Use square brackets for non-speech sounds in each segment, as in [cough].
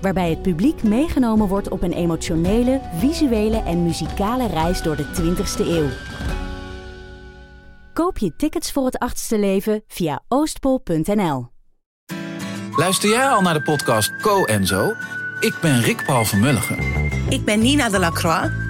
Waarbij het publiek meegenomen wordt op een emotionele, visuele en muzikale reis door de 20ste eeuw. Koop je tickets voor het achtste leven via oostpol.nl. Luister jij al naar de podcast Co en Zo? Ik ben Rick Paul van Mulligen. Ik ben Nina de Lacroix.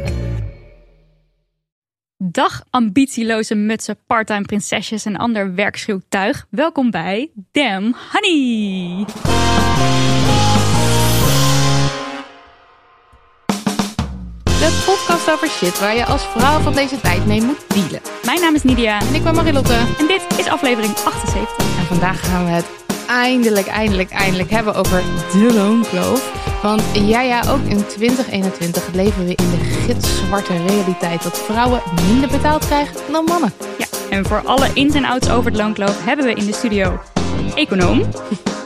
Dag ambitieloze mutsen, parttime prinsesjes en ander werkschuw tuig. Welkom bij Damn Honey. De podcast over shit waar je als vrouw van deze tijd mee moet dealen. Mijn naam is Nidia En ik ben Marilotte. en dit is aflevering 78. En vandaag gaan we het eindelijk, eindelijk, eindelijk hebben over de loonkloof. Want ja, ja, ook in 2021 leven we in de gitzwarte realiteit dat vrouwen minder betaald krijgen dan mannen. Ja, en voor alle ins en outs over het loonkloof hebben we in de studio econoom,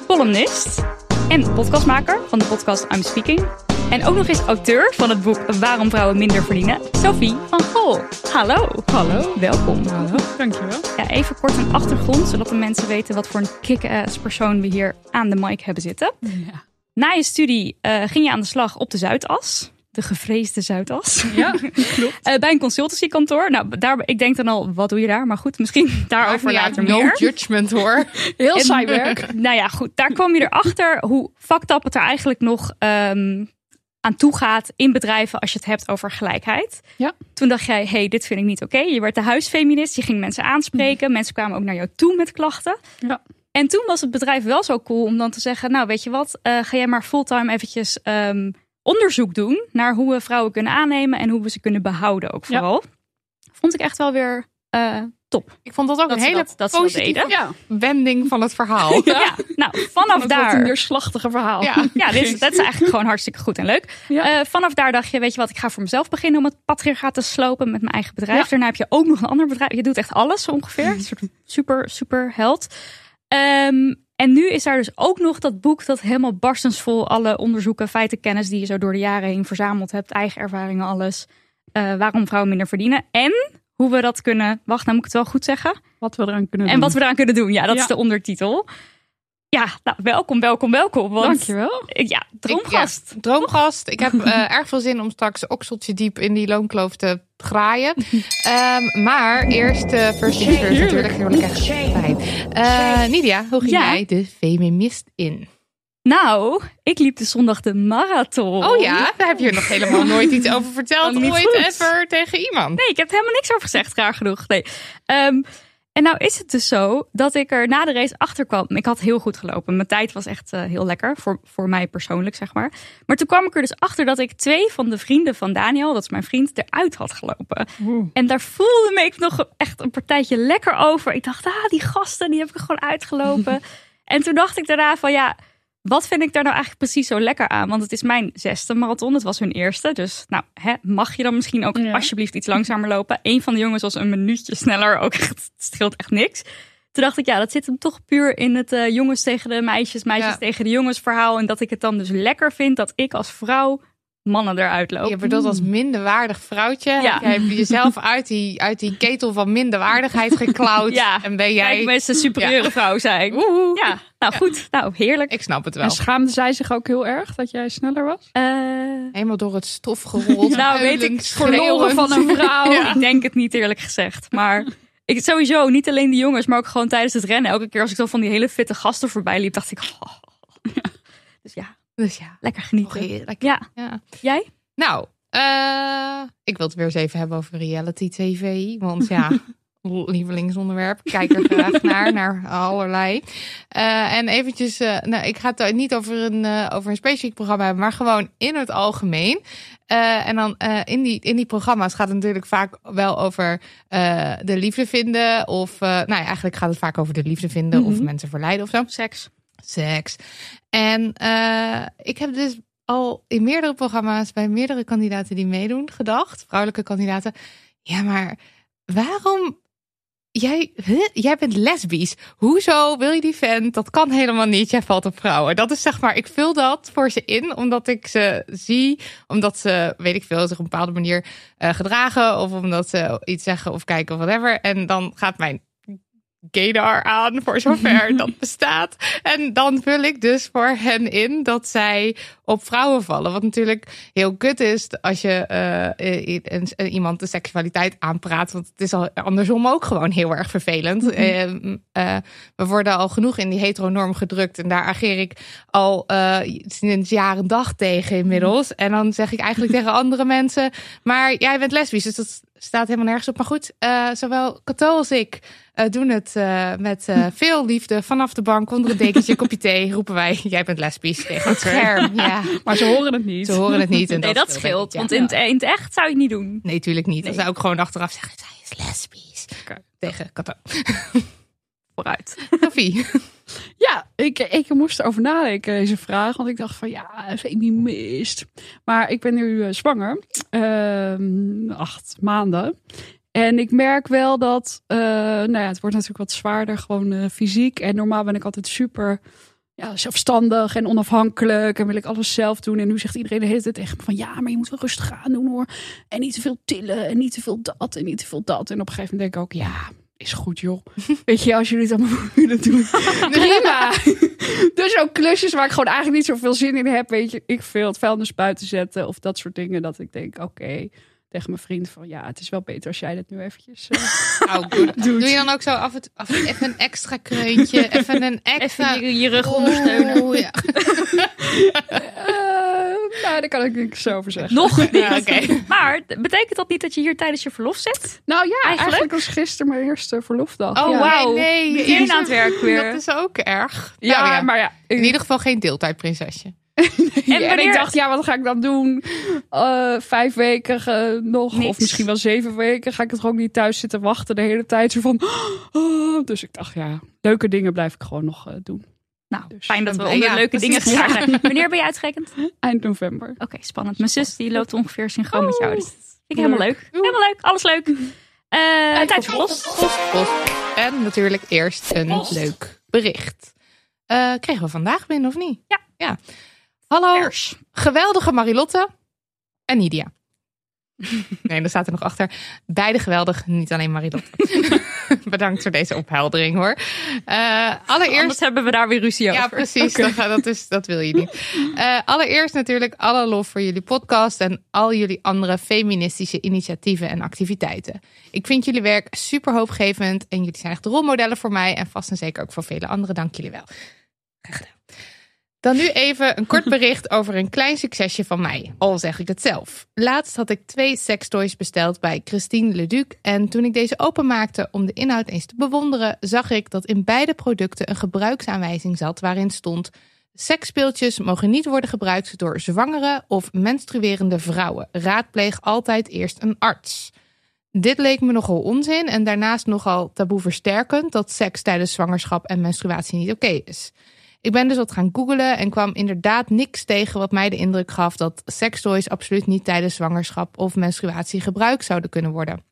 columnist en podcastmaker van de podcast I'm Speaking. En ook nog eens auteur van het boek Waarom vrouwen minder verdienen, Sophie van Gol. Hallo. Hallo. Welkom. Hallo, dankjewel. Ja, even kort een achtergrond, zodat de mensen weten wat voor een kick-ass persoon we hier aan de mic hebben zitten. Ja. Na je studie eh, ging je aan de slag op de Zuidas. De gevreesde Zuidas. Ja, [laughs] klopt. Eh, bij een consultancykantoor. Nou, daar, ik denk dan al, wat doe je daar? Maar goed, misschien [laughs] daarover later no meer. judgment hoor. [laughs] Heel saai werk. nou ja, goed. Daar kwam je erachter hoe fucked up het er eigenlijk nog ehm, aan toe gaat in bedrijven als je het hebt over gelijkheid. Ja. Toen dacht jij, hey, dit vind ik niet oké. Je werd de huisfeminist, je ging mensen aanspreken. Mensen kwamen ook naar jou toe met klachten. Ja. En toen was het bedrijf wel zo cool om dan te zeggen, nou weet je wat, eh, ga jij maar fulltime eventjes ehm, onderzoek doen naar hoe we vrouwen kunnen aannemen en hoe we ze kunnen behouden ook Ja. vooral. Vond ik echt wel weer eh, top. Ik vond dat ook Dat een hele dat- positieve deden. ja. wending van het verhaal. [laughs] Ja, nou vanaf daar... wordt een neerslachtige verhaal. Ja. [laughs] Ja, dit is, dat is eigenlijk gewoon hartstikke goed en leuk. Ja. Eh, vanaf daar dacht je, weet je wat, ik ga voor mezelf beginnen om het patriarchaat te slopen met mijn eigen bedrijf. Ja. Daarna heb je ook nog een ander bedrijf. Je doet echt alles zo ongeveer. Een soort super, super held. Ehm, en nu is daar dus ook nog dat boek dat helemaal barstensvol alle onderzoeken, feiten, kennis die je zo door de jaren heen verzameld hebt, eigen ervaringen, alles. Eh, waarom vrouwen minder verdienen. En hoe we dat kunnen. Wacht, nou moet ik het wel goed zeggen. Wat we eraan kunnen En doen. wat we eraan kunnen doen. Ja, dat Ja. is de ondertitel. Ja, nou, welkom, welkom, welkom. Want, Dankjewel. Ja, droomgast. Ik, ja, droomgast. Ik heb eh, erg veel zin om straks okseltje diep in die loonkloof te graaien. [laughs] Ehm, maar eerst uh, first things first natuurlijk. Heerlijk echt fijn. Eh, Nidia, hoe ging Ja. jij de feminist in? Nou, ik liep de zondag de marathon. Oh ja, daar heb je nog helemaal nooit iets over verteld. [laughs] Oh, niet Ooit goed. ever tegen iemand. Nee, ik heb er helemaal niks over gezegd, raar genoeg. Nee. Ehm, en nou is het dus zo dat ik er na de race achter kwam. Ik had heel goed gelopen. Mijn tijd was echt eh, heel lekker, voor, voor mij persoonlijk, zeg maar. Maar toen kwam ik er dus achter dat ik twee van de vrienden van Daniel, dat is mijn vriend, eruit had gelopen. En daar voelde me ik nog echt een partijtje lekker over. Ik dacht, ah, die gasten, die heb ik gewoon uitgelopen. [laughs] en toen dacht ik daarna van, ja, wat vind ik daar nou eigenlijk precies zo lekker aan? Want het is mijn zesde marathon, het was hun eerste. Dus nou, hè, mag je dan misschien ook Ja. alsjeblieft iets langzamer lopen? Een van de jongens was een minuutje sneller, ook echt, het scheelt echt niks. Toen dacht ik, ja, dat zit hem toch puur in het eh, jongens tegen de meisjes, meisjes Ja. tegen de jongens verhaal. En dat ik het dan dus lekker vind dat ik als vrouw mannen eruit loop. Je bedoelt als minderwaardig vrouwtje. Ja. Jij hebt jezelf uit die, uit die ketel van minderwaardigheid [laughs] geklauwd. Ja. En ben jij... Kijk, mensen superieure vrouw zijn. Ja, nou goed. Nou, heerlijk. Ik snap het wel. En schaamde zij zich ook heel erg dat jij sneller was? Eh, Helemaal door het stof gerold. [laughs] Nou, weet ik, Verloren van een vrouw. [laughs] Ik denk het niet eerlijk gezegd. Maar ik, sowieso, niet alleen de jongens, maar ook gewoon tijdens het rennen. Elke keer als ik zo van die hele fitte gasten voorbij liep, dacht ik... oh. Dus ja, Dus ja, lekker genieten. Ja, Ja. jij? Nou, eh, ik wil het weer eens even hebben over reality tv. Want ja, [laughs] lievelingsonderwerp. Kijk er graag [laughs] naar, naar allerlei. Eh, en eventjes, eh, nou, ik ga het niet over een, eh, over een specifiek programma hebben, maar gewoon in het algemeen. En dan in, die, in die programma's gaat het natuurlijk vaak wel over de liefde vinden. Of, nou ja, eigenlijk gaat het vaak over de liefde vinden of Mhm. mensen verleiden of zo. Seks. Seks. En eh, ik heb dus al in meerdere programma's bij meerdere kandidaten die meedoen gedacht, vrouwelijke kandidaten. Ja, maar waarom? Jij, jij bent lesbisch. Hoezo wil je die vent? Dat kan helemaal niet. Jij valt op vrouwen. Dat is zeg maar, ik vul dat voor ze in, omdat ik ze zie, omdat ze, weet ik veel, zich op een bepaalde manier eh, gedragen, of omdat ze iets zeggen of kijken of whatever. En dan gaat mijn gaydar aan, voor zover [laughs] dat bestaat. En dan vul ik dus voor hen in dat zij op vrouwen vallen. Wat natuurlijk heel kut is als je eh, i- een- een- iemand de seksualiteit aanpraat. Want het is al andersom ook gewoon heel erg vervelend. Eh, eh, we worden al genoeg in die heteronorm gedrukt. En daar ageer ik al sinds jaren dag tegen inmiddels. En dan zeg ik eigenlijk tegen andere mensen... maar jij bent lesbisch, dus dat staat helemaal nergens op. Maar goed, eh, zowel Cato als ik eh, doen het eh, met [laughs] veel liefde. Vanaf de bank, onder een dekentje, kopje thee, roepen wij... jij bent lesbisch tegen het scherm. Ja, Maar ze horen het niet. ze horen het niet. En Nee, dat scheelt, Want in het, in het echt zou je het niet doen. Nee, tuurlijk niet. Dan Nee. zou ik gewoon achteraf zeggen, zij is lesbisch. Tegen Cato. Vooruit. Sophie. [laughs] Ja, ik, ik moest erover nadenken, deze vraag. Want ik dacht van, ja, mist. Maar ik ben nu eh, zwanger. Ehm, acht maanden. En ik merk wel dat, eh, nou ja, het wordt natuurlijk wat zwaarder, gewoon eh, fysiek. En normaal ben ik altijd super ja, zelfstandig en onafhankelijk. En wil ik alles zelf doen. En nu zegt iedereen de hele tijd tegen me van, ja, maar je moet wel rustig aan doen hoor. En niet te veel tillen en niet te veel dat en niet te veel dat. En op een gegeven moment denk ik ook, ja, is goed joh. [laughs] Weet je, als jullie het allemaal [laughs] willen doen, [laughs] prima. dus ook klusjes waar ik gewoon eigenlijk niet zoveel zin in heb. Weet je, ik veel het vuilnis buiten zetten of dat soort dingen. Dat ik denk, oké, tegen mijn vriend van, ja, het is wel beter als jij dit nu eventjes... eh, Oh, doe, doe je dan ook zo af en toe even een extra kreuntje, even een extra... Even je, je rug ondersteunen. Oeh, ja. Nou, daar kan ik niks over zeggen. Nog [laughs] niet. Ja, oké. [laughs] Maar betekent dat niet dat je hier tijdens je verlof zit? Nou ja, eigenlijk, Eigenlijk? was gisteren mijn eerste verlofdag. Oh, ja. wauw. Nee, nee. Meteen aan het werk weer. Dat is ook erg. Ja, Nou ja, maar ja. In ieder geval geen deeltijdprinsesje. [laughs] En, wanneer- ik dacht, ja, wat ga ik dan doen? Eh, vijf weken eh, nog, Niks. of misschien wel zeven weken. Ga ik het gewoon niet thuis zitten wachten de hele tijd? Zo van, [gasps] oh. Dus ik dacht, ja, leuke dingen blijf ik gewoon nog eh, doen. Nou, Dus, fijn dat we onder ja, leuke dingen geslaagd zijn. Wanneer ben je uitgerekend? Oké, Eind november. spannend. Mijn zus die loopt ongeveer synchroon met jou. Dus dat vind ik helemaal leuk. Helemaal leuk. Alles leuk. Eh tijd voor post. Post, post. En natuurlijk eerst een leuk bericht. Eh, kregen we vandaag binnen of niet? Ja. ja. Hallo, Vers. geweldige Marilotte en Nidia. [laughs] Nee, daar staat er nog achter. Beide geweldig, niet alleen Marilotte. [laughs] Bedankt voor deze opheldering hoor. Eh, allereerst Anders hebben we daar weer ruzie over. Ja, precies. Dat, is, dat wil je niet. Eh, allereerst natuurlijk alle lof voor jullie podcast en al jullie andere feministische initiatieven en activiteiten. Ik vind jullie werk super hoopgevend en jullie zijn echt rolmodellen voor mij en vast en zeker ook voor vele anderen. Dank jullie wel. Graag gedaan. Dan nu even een kort bericht over een klein succesje van mij. Al zeg ik het zelf. Laatst had ik twee sextoys besteld bij Christine Leduc. En toen ik deze openmaakte om de inhoud eens te bewonderen, zag ik dat in beide producten een gebruiksaanwijzing zat waarin stond: Seksspeeltjes mogen niet worden gebruikt door zwangere of menstruerende vrouwen. Raadpleeg altijd eerst een arts. Dit leek me nogal onzin en daarnaast nogal taboe versterkend dat seks tijdens zwangerschap en menstruatie niet oké is. Ik ben dus wat gaan googlen en kwam inderdaad niks tegen wat mij de indruk gaf dat sekstoys absoluut niet tijdens zwangerschap of menstruatie gebruikt zouden kunnen worden.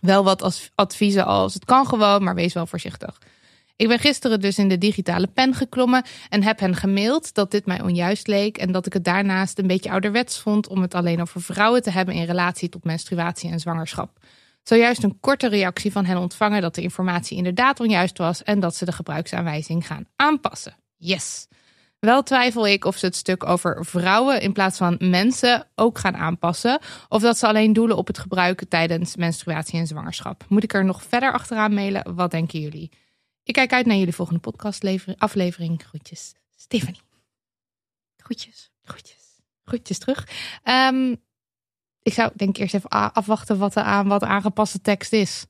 Wel wat als adviezen als het kan gewoon, maar wees wel voorzichtig. Ik ben gisteren dus in de digitale pen geklommen en heb hen gemaild dat dit mij onjuist leek en dat ik het daarnaast een beetje ouderwets vond om het alleen over vrouwen te hebben in relatie tot menstruatie en zwangerschap. Zojuist een korte reactie van hen ontvangen dat de informatie inderdaad onjuist was en dat ze de gebruiksaanwijzing gaan aanpassen. Yes. Wel twijfel ik of ze het stuk over vrouwen in plaats van mensen ook gaan aanpassen. Of dat ze alleen doelen op het gebruik tijdens menstruatie en zwangerschap. Moet ik er nog verder achteraan mailen? Wat denken jullie? Ik kijk uit naar jullie volgende podcastaflevering. Groetjes, Stephanie. Groetjes. Groetjes. Groetjes terug. Ehm, ik zou denk ik eerst even afwachten wat de aan, wat de aangepaste tekst is.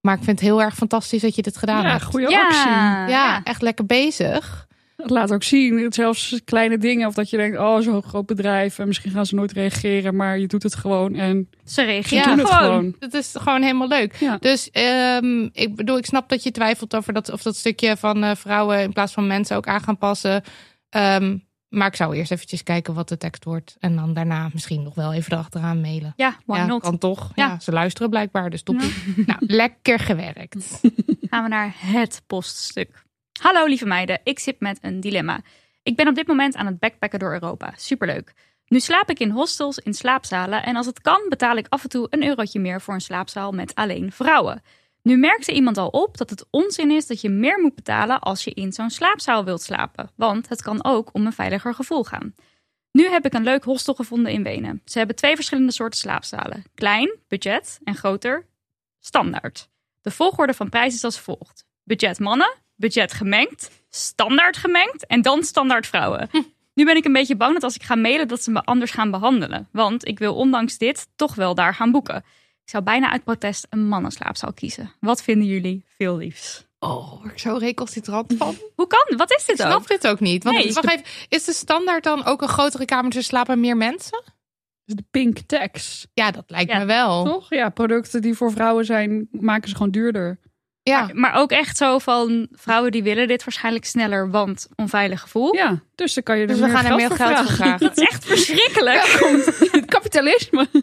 Maar ik vind het heel erg fantastisch dat je dit gedaan Ja, hebt. goede Ja. actie. Ja, echt lekker bezig. Het laat ook zien, zelfs kleine dingen. Of dat je denkt, oh, zo'n groot bedrijf. En misschien gaan ze nooit reageren. Maar je doet het gewoon. En Ze reageren het gewoon. gewoon. Dat is gewoon helemaal leuk. Ja. Dus ehm, ik bedoel, ik snap dat je twijfelt over dat, of dat stukje van eh, vrouwen in plaats van mensen ook aan gaan passen. Ehm, maar ik zou eerst eventjes kijken wat de tekst wordt. En dan daarna misschien nog wel even erachteraan mailen. Ja, why ja, not? kan toch. Ja. Ja. ze luisteren blijkbaar, dus top. Nou, lekker gewerkt. [laughs] gaan we naar het poststuk. Hallo lieve meiden, ik zit met een dilemma. Ik ben op dit moment aan het backpacken door Europa. Superleuk. Nu slaap ik in hostels in slaapzalen en als het kan betaal ik af en toe een eurotje meer voor een slaapzaal met alleen vrouwen. Nu merkte iemand al op dat het onzin is dat je meer moet betalen als je in zo'n slaapzaal wilt slapen, want het kan ook om een veiliger gevoel gaan. Nu heb ik een leuk hostel gevonden in Wenen. Ze hebben twee verschillende soorten slaapzalen: klein, budget en groter, standaard. De volgorde van prijs is als volgt: budget mannen, budget gemengd, standaard gemengd en dan standaard vrouwen. Nu ben ik een beetje bang dat als ik ga mailen dat ze me anders gaan behandelen, want ik wil ondanks dit toch wel daar gaan boeken. Ik zou bijna uit protest een mannenslaapzaal kiezen. Wat vinden jullie? Veel liefs. Oh, ik zo recalcitrant van. Hoe kan? Wat is Ik dit snap ook? dit ook niet. Want Nee. wacht even, is de standaard dan ook een grotere kamer, dus slapen meer mensen? Dus de pink tax. Ja, dat lijkt Ja, me wel. Toch? Ja, producten die voor vrouwen zijn, maken ze gewoon duurder. Ja. Maar ook echt zo van vrouwen die willen dit waarschijnlijk sneller, want onveilig gevoel. Ja, dus dan kan je er Dus we meer gaan er meer geld voor vragen. [laughs] Dat is echt verschrikkelijk. Het kapitalisme. [laughs]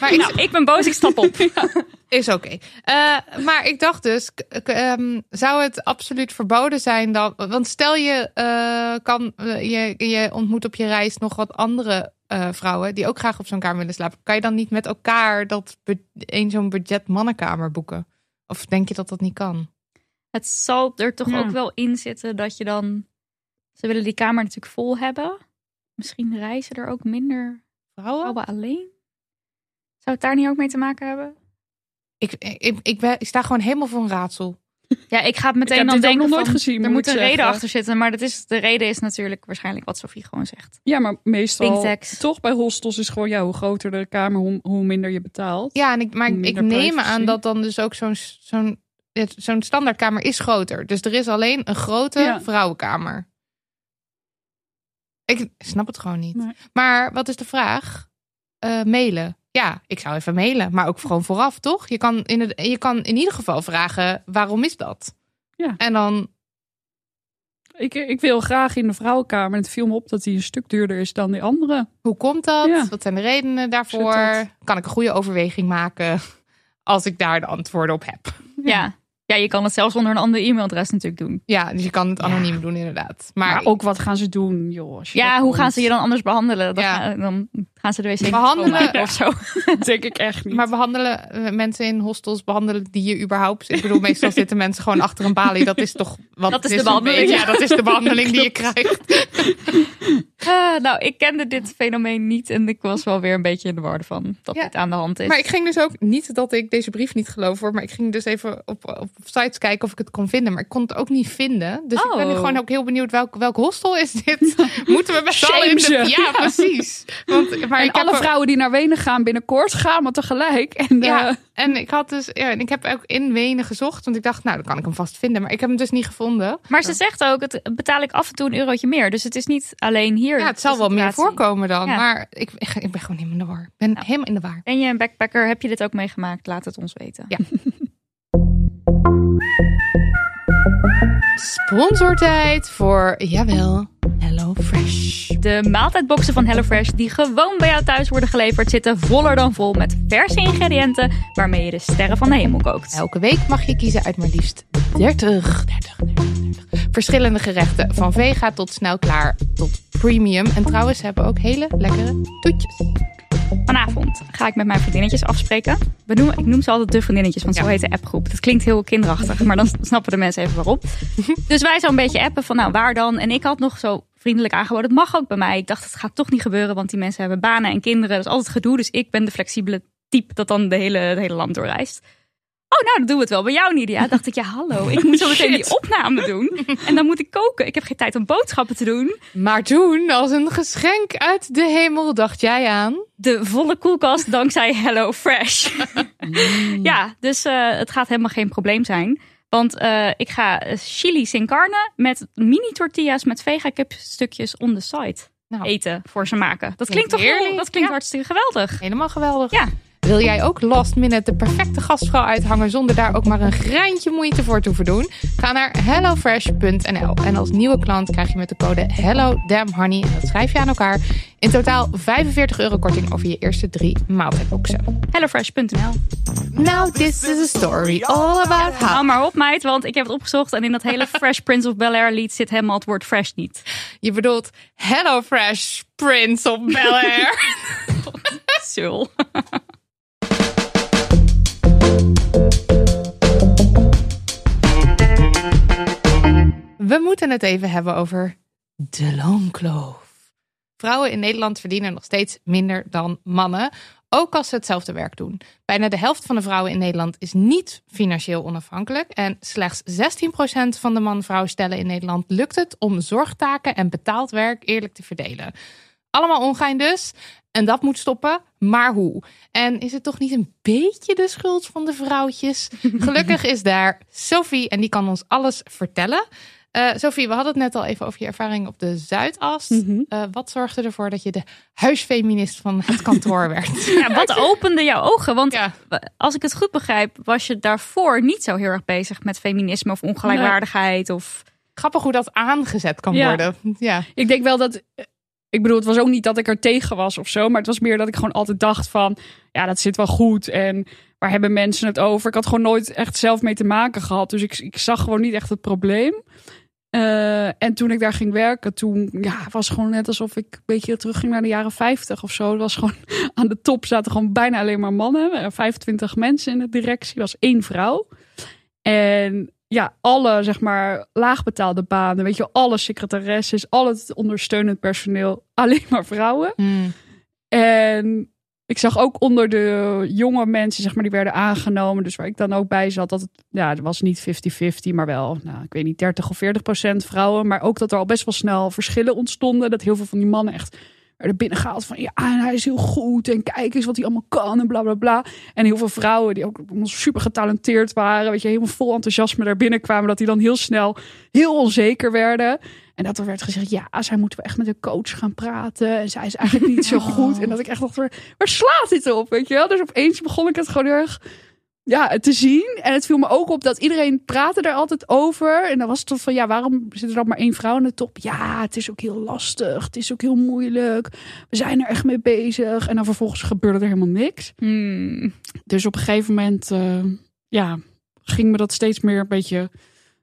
Maar ik, Nou, ik ben boos, ik stap op. [laughs] Is oké. Eh, maar ik dacht dus, ehm, zou het absoluut verboden zijn dan? Want stel je, eh, kan, eh, je, je ontmoet op je reis nog wat andere vrouwen die ook graag op zo'n kamer willen slapen. Kan je dan niet met elkaar dat een zo'n budget mannenkamer boeken? Of denk je dat dat niet kan? Het zal er toch Ja. ook wel in zitten dat je dan. Ze willen die kamer natuurlijk vol hebben. Misschien reizen er ook minder Vrouwen? vrouwen alleen. Zou het daar niet ook mee te maken hebben? Ik, ik, ik, ben, ik sta gewoon helemaal voor een raadsel. Ja, ik ga het Ik meteen heb dan denken nog nooit van, gezien, er moet ik een reden achter zitten. Maar dat is, de reden is natuurlijk waarschijnlijk wat Sofie gewoon zegt. Ja, maar meestal toch bij hostels is gewoon ja, hoe groter de kamer, hoe, hoe minder je betaalt. Ja, en ik, maar ik, ik neem privacy. aan dat dan dus ook zo'n zo'n zo'n standaardkamer is groter. Dus er is alleen een grote Ja. vrouwenkamer. Ik snap het gewoon niet. Nee. Maar wat is de vraag? Mailen. Ja, ik zou even mailen, maar ook gewoon vooraf, toch? Je kan in, het, je kan in ieder geval vragen, waarom is dat? Ja. En dan, Ik, ik wil graag in de vrouwenkamer. En het viel me op dat die een stuk duurder is dan die andere. hoe komt dat? Ja. Wat zijn de redenen daarvoor? Kan ik een goede overweging maken als ik daar de antwoorden op heb? Ja. ja, je kan het zelfs onder een ander e-mailadres natuurlijk doen. Ja, dus je kan het anoniem doen inderdaad. Maar, Maar, ook wat gaan ze doen, joh. Ja, hoe gaan ze je dan anders behandelen? Dan, Ja. gaan, dan gaan ze de wc Behandelen- schoonmaken of zo. Dat [laughs] denk ik echt niet. Maar behandelen eh, mensen in hostels, behandelen die je überhaupt? Ik bedoel, meestal zitten mensen gewoon achter een balie. Dat is toch wat Dat is de behandeling. Ja, dat is de behandeling die je [laughs] krijgt. [laughs] Ah, nou, ik kende dit fenomeen niet en ik was wel weer een beetje in de war van dat Ja. dit aan de hand is. Maar ik ging dus ook niet dat ik deze brief niet geloof hoor, maar ik ging dus even op, op sites kijken of ik het kon vinden, maar ik kon het ook niet vinden. Dus ik ben nu Oh. gewoon ook heel benieuwd welk, welk hostel is dit? [laughs] Moeten we z'n allen in de... Ja, precies. Want, [laughs] maar en ik alle vrouwen die naar Wenen gaan binnenkort, gaan we tegelijk. En, Ja, eh, en ik had dus, ja, en ik heb ook in Wenen gezocht, want ik dacht, nou, dan kan ik hem vast vinden, maar ik heb hem dus niet gevonden. Maar ze zegt ook, het betaal ik af en toe een eurotje meer. Dus het is niet alleen hier. Ja, het zal wel meer voorkomen dan, Ja. maar ik, ik, ben gewoon helemaal in de war. Ben Nou. helemaal in de war. Ben je een backpacker? Heb je dit ook meegemaakt? Laat het ons weten. Ja. [laughs] Sponsortijd voor, jawel, Hello Fresh. De maaltijdboxen van HelloFresh die gewoon bij jou thuis worden geleverd... zitten voller dan vol met verse ingrediënten... waarmee je de sterren van de hemel kookt. Elke week mag je kiezen uit maar liefst 30, 30, 30, 30 verschillende gerechten. Van vega tot snel klaar tot premium. En trouwens, ze hebben ook hele lekkere toetjes. Vanavond ga ik met mijn vriendinnetjes afspreken. We noemen, ik noem ze altijd de vriendinnetjes, want zo Ja. heet de appgroep. Dat klinkt heel kinderachtig, maar dan snappen de mensen even waarom. [laughs] dus wij zo'n beetje appen van, nou waar dan? En ik had nog zo vriendelijk aangeboden, het mag ook bij mij. Ik dacht, het gaat toch niet gebeuren, want die mensen hebben banen en kinderen. Dat is altijd gedoe, dus ik ben de flexibele type dat dan de hele, het hele land doorreist. Oh, nou, dan doen we het wel bij jou, Nidia. Dacht ik, ja, hallo, ik moet zo [laughs] meteen die opname doen. En dan moet ik koken. Ik heb geen tijd om boodschappen te doen. Maar toen, als een geschenk uit de hemel, dacht jij aan... De volle koelkast dankzij Hello Fresh. [laughs] [laughs] Ja, dus eh, het gaat helemaal geen probleem zijn. Want eh, ik ga eh, chili sin carne met mini tortillas met vega kipstukjes on the side Nou, eten voor ze maken. Dat Klinkt klinkt toch heel, heerlijk, dat klinkt ja. hartstikke geweldig. helemaal geweldig. Ja. Wil jij ook last minute de perfecte gastvrouw uithangen zonder daar ook maar een greintje moeite voor te hoeven doen? Ga naar hellofresh.nl en als nieuwe klant krijg je met de code HelloDamnHoney, en dat schrijf je aan elkaar, in totaal 45 euro korting over je eerste drie maaltijdboxen. Hellofresh.nl Now this is a story all about how... Hou maar op meid, want ik heb het opgezocht en in dat hele [laughs] Fresh Prince of Bel-Air lied zit helemaal het woord fresh niet. Je bedoelt HelloFresh Prince of Bel-Air. [laughs] Zul. [laughs] We moeten het even hebben over de loonkloof. Vrouwen in Nederland verdienen nog steeds minder dan mannen, ook als ze hetzelfde werk doen. Bijna de helft van de vrouwen in Nederland is niet financieel onafhankelijk en slechts 16% van de man-vrouw stellen in Nederland lukt het om zorgtaken en betaald werk eerlijk te verdelen. Allemaal ongein dus. En dat moet stoppen. Maar hoe? En is het toch niet een beetje de schuld van de vrouwtjes? [laughs] Gelukkig is daar Sophie en die kan ons alles vertellen. Eh, Sophie, we hadden het net al even over je ervaring op de Zuidas. Mhm. Eh, wat zorgde ervoor dat je de huisfeminist van het kantoor [laughs] werd? Ja, wat opende jouw ogen? Want Ja. als ik het goed begrijp, was je daarvoor niet zo heel erg bezig met feminisme of ongelijkwaardigheid. Of... Grappig hoe dat aangezet kan Ja. worden. Ja. Ik denk wel dat. Ik bedoel, het was ook niet dat ik er tegen was of zo. Maar het was meer dat ik gewoon altijd dacht van. Ja, dat zit wel goed. En waar hebben mensen het over? Ik had gewoon nooit echt zelf mee te maken gehad. Dus ik, ik zag gewoon niet echt het probleem. Eh, en toen ik daar ging werken, toen ja, was gewoon net alsof ik een beetje terugging naar de jaren 50 of zo. Het was gewoon [laughs] aan de top zaten gewoon bijna alleen maar mannen. Er waren 25 mensen in de directie, was één vrouw. En ja, alle zeg maar laagbetaalde banen, weet je, alle secretaresses, al het ondersteunend personeel, [laughs] alleen maar vrouwen. Hmm. En ik zag ook onder de jonge mensen, zeg maar, die werden aangenomen. Dus waar ik dan ook bij zat, dat het, ja, het was niet 50-50, maar wel, nou, ik weet niet, 30 of 40 procent vrouwen. Maar ook dat er al best wel snel verschillen ontstonden. Dat heel veel van die mannen echt werden binnengehaald van, ja, en hij is heel goed. En kijk eens wat hij allemaal kan en bla, bla, bla. En heel veel vrouwen die ook super getalenteerd waren, weet je, helemaal vol enthousiasme daar binnenkwamen. Dat die dan heel snel heel onzeker werden. En dat er werd gezegd, ja, zij moeten we echt met een coach gaan praten. En zij is eigenlijk niet zo [laughs] goed. En dat ik echt dacht, waar slaat dit op? Weet je wel? Dus opeens begon ik het gewoon heel erg ja, te zien. En het viel me ook op dat iedereen praatte er altijd over. En dan was het toch van, ja, waarom zit er dan maar één vrouw aan de top? Ja, het is ook heel lastig. Het is ook heel moeilijk. We zijn er echt mee bezig. En dan vervolgens gebeurde er helemaal niks. Hmm. Dus op een gegeven moment, eh, ja, ging me dat steeds meer een beetje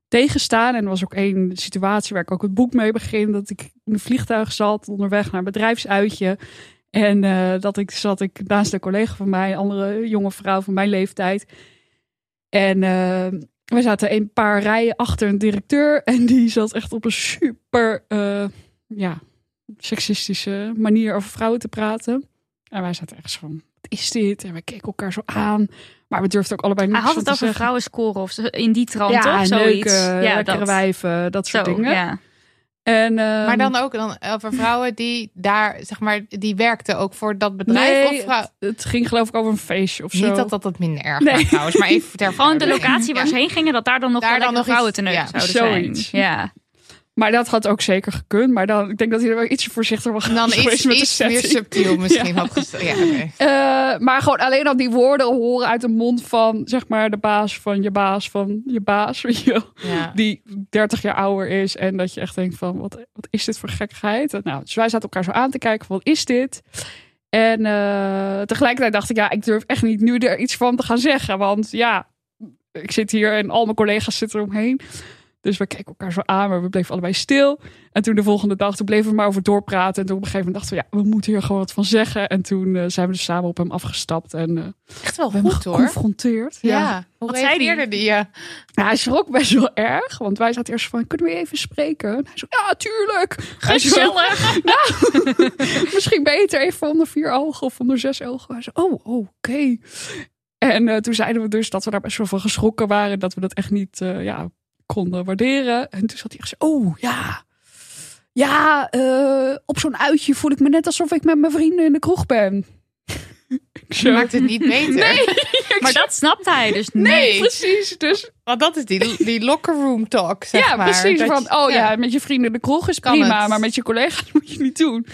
tegenstaan. En er was ook één situatie waar ik ook het boek mee begin. Dat ik in een vliegtuig zat, onderweg naar een bedrijfsuitje. En eh, dat ik zat ik naast een collega van mij, een andere jonge vrouw van mijn leeftijd. En eh, we zaten een paar rijen achter een directeur. [laughs] En die zat echt op een super, eh, ja, seksistische manier over vrouwen te praten. En wij zaten echt zo van, wat is dit? En we keken elkaar zo aan. Maar we durfden ook allebei niet Hij had het over vrouwen scoren of in die trant, ja, toch? Zoiets. neuken, ja, lekkere dat. wijven, dat soort Zo, dingen. ja. En, ehm, Maar dan ook dan over vrouwen die daar, zeg maar, die werkten ook voor dat bedrijf. nee, of vrouw... het, het ging geloof ik over een feestje of zo. Niet dat dat het minder erg Nee. maakt trouwens, maar even ter Gewoon de locatie waar ze heen gingen, dat daar dan nog Daar dan nog vrouwen iets- te neuken ja, zouden zoiets. zijn. Ja. Maar dat had ook zeker gekund. Maar dan, ik denk dat hij er wel ietsje voorzichtiger was dan geweest iets, de iets meer subtiel [laughs] misschien had. Ja, oké. Eh, maar gewoon alleen al die woorden horen uit de mond van, zeg maar, de baas van je baas van je baas. [laughs] Je. Ja. Die 30 jaar ouder is. En dat je echt denkt van, wat, wat is dit voor gekkigheid? Nou, dus wij zaten elkaar zo aan te kijken van, wat is dit? En eh, tegelijkertijd dacht ik, ja, ik durf echt niet nu er iets van te gaan zeggen. Want ja, ik zit hier en al mijn collega's zitten eromheen. Dus we keken elkaar zo aan, maar we bleven allebei stil. En toen de volgende dag, toen bleven we maar over doorpraten. En toen op een gegeven moment dachten we, ja, we moeten hier gewoon wat van zeggen. En toen eh, zijn we dus samen op hem afgestapt en eh, Echt wel we goed hoor. geconfronteerd. Ja. Hoe Wat reageerde die? Ja. Ja, hij schrok best wel erg, want wij zaten eerst van, kunnen we even spreken? En hij zo, ja, tuurlijk. Gezellig. [laughs] nou, [laughs] misschien beter even onder vier ogen of onder zes ogen. Hij zo, oh, oké. En eh, toen zeiden we dus dat we daar best wel van geschrokken waren, dat we dat echt niet ja, konden waarderen. En toen zat hij echt zo, oh, ja. Ja, eh, op zo'n uitje voel ik me net alsof ik met mijn vrienden in de kroeg ben. [laughs] Zo. Maakt het niet beter. [laughs] Maar dat snapt hij dus niet. Nee. Precies, dus Want dat is die, die locker room talk, zeg ja, maar. precies. Dat van, je- oh ja. met je vrienden de kroeg is Kan prima, het. maar met je collega's [laughs] moet je niet doen.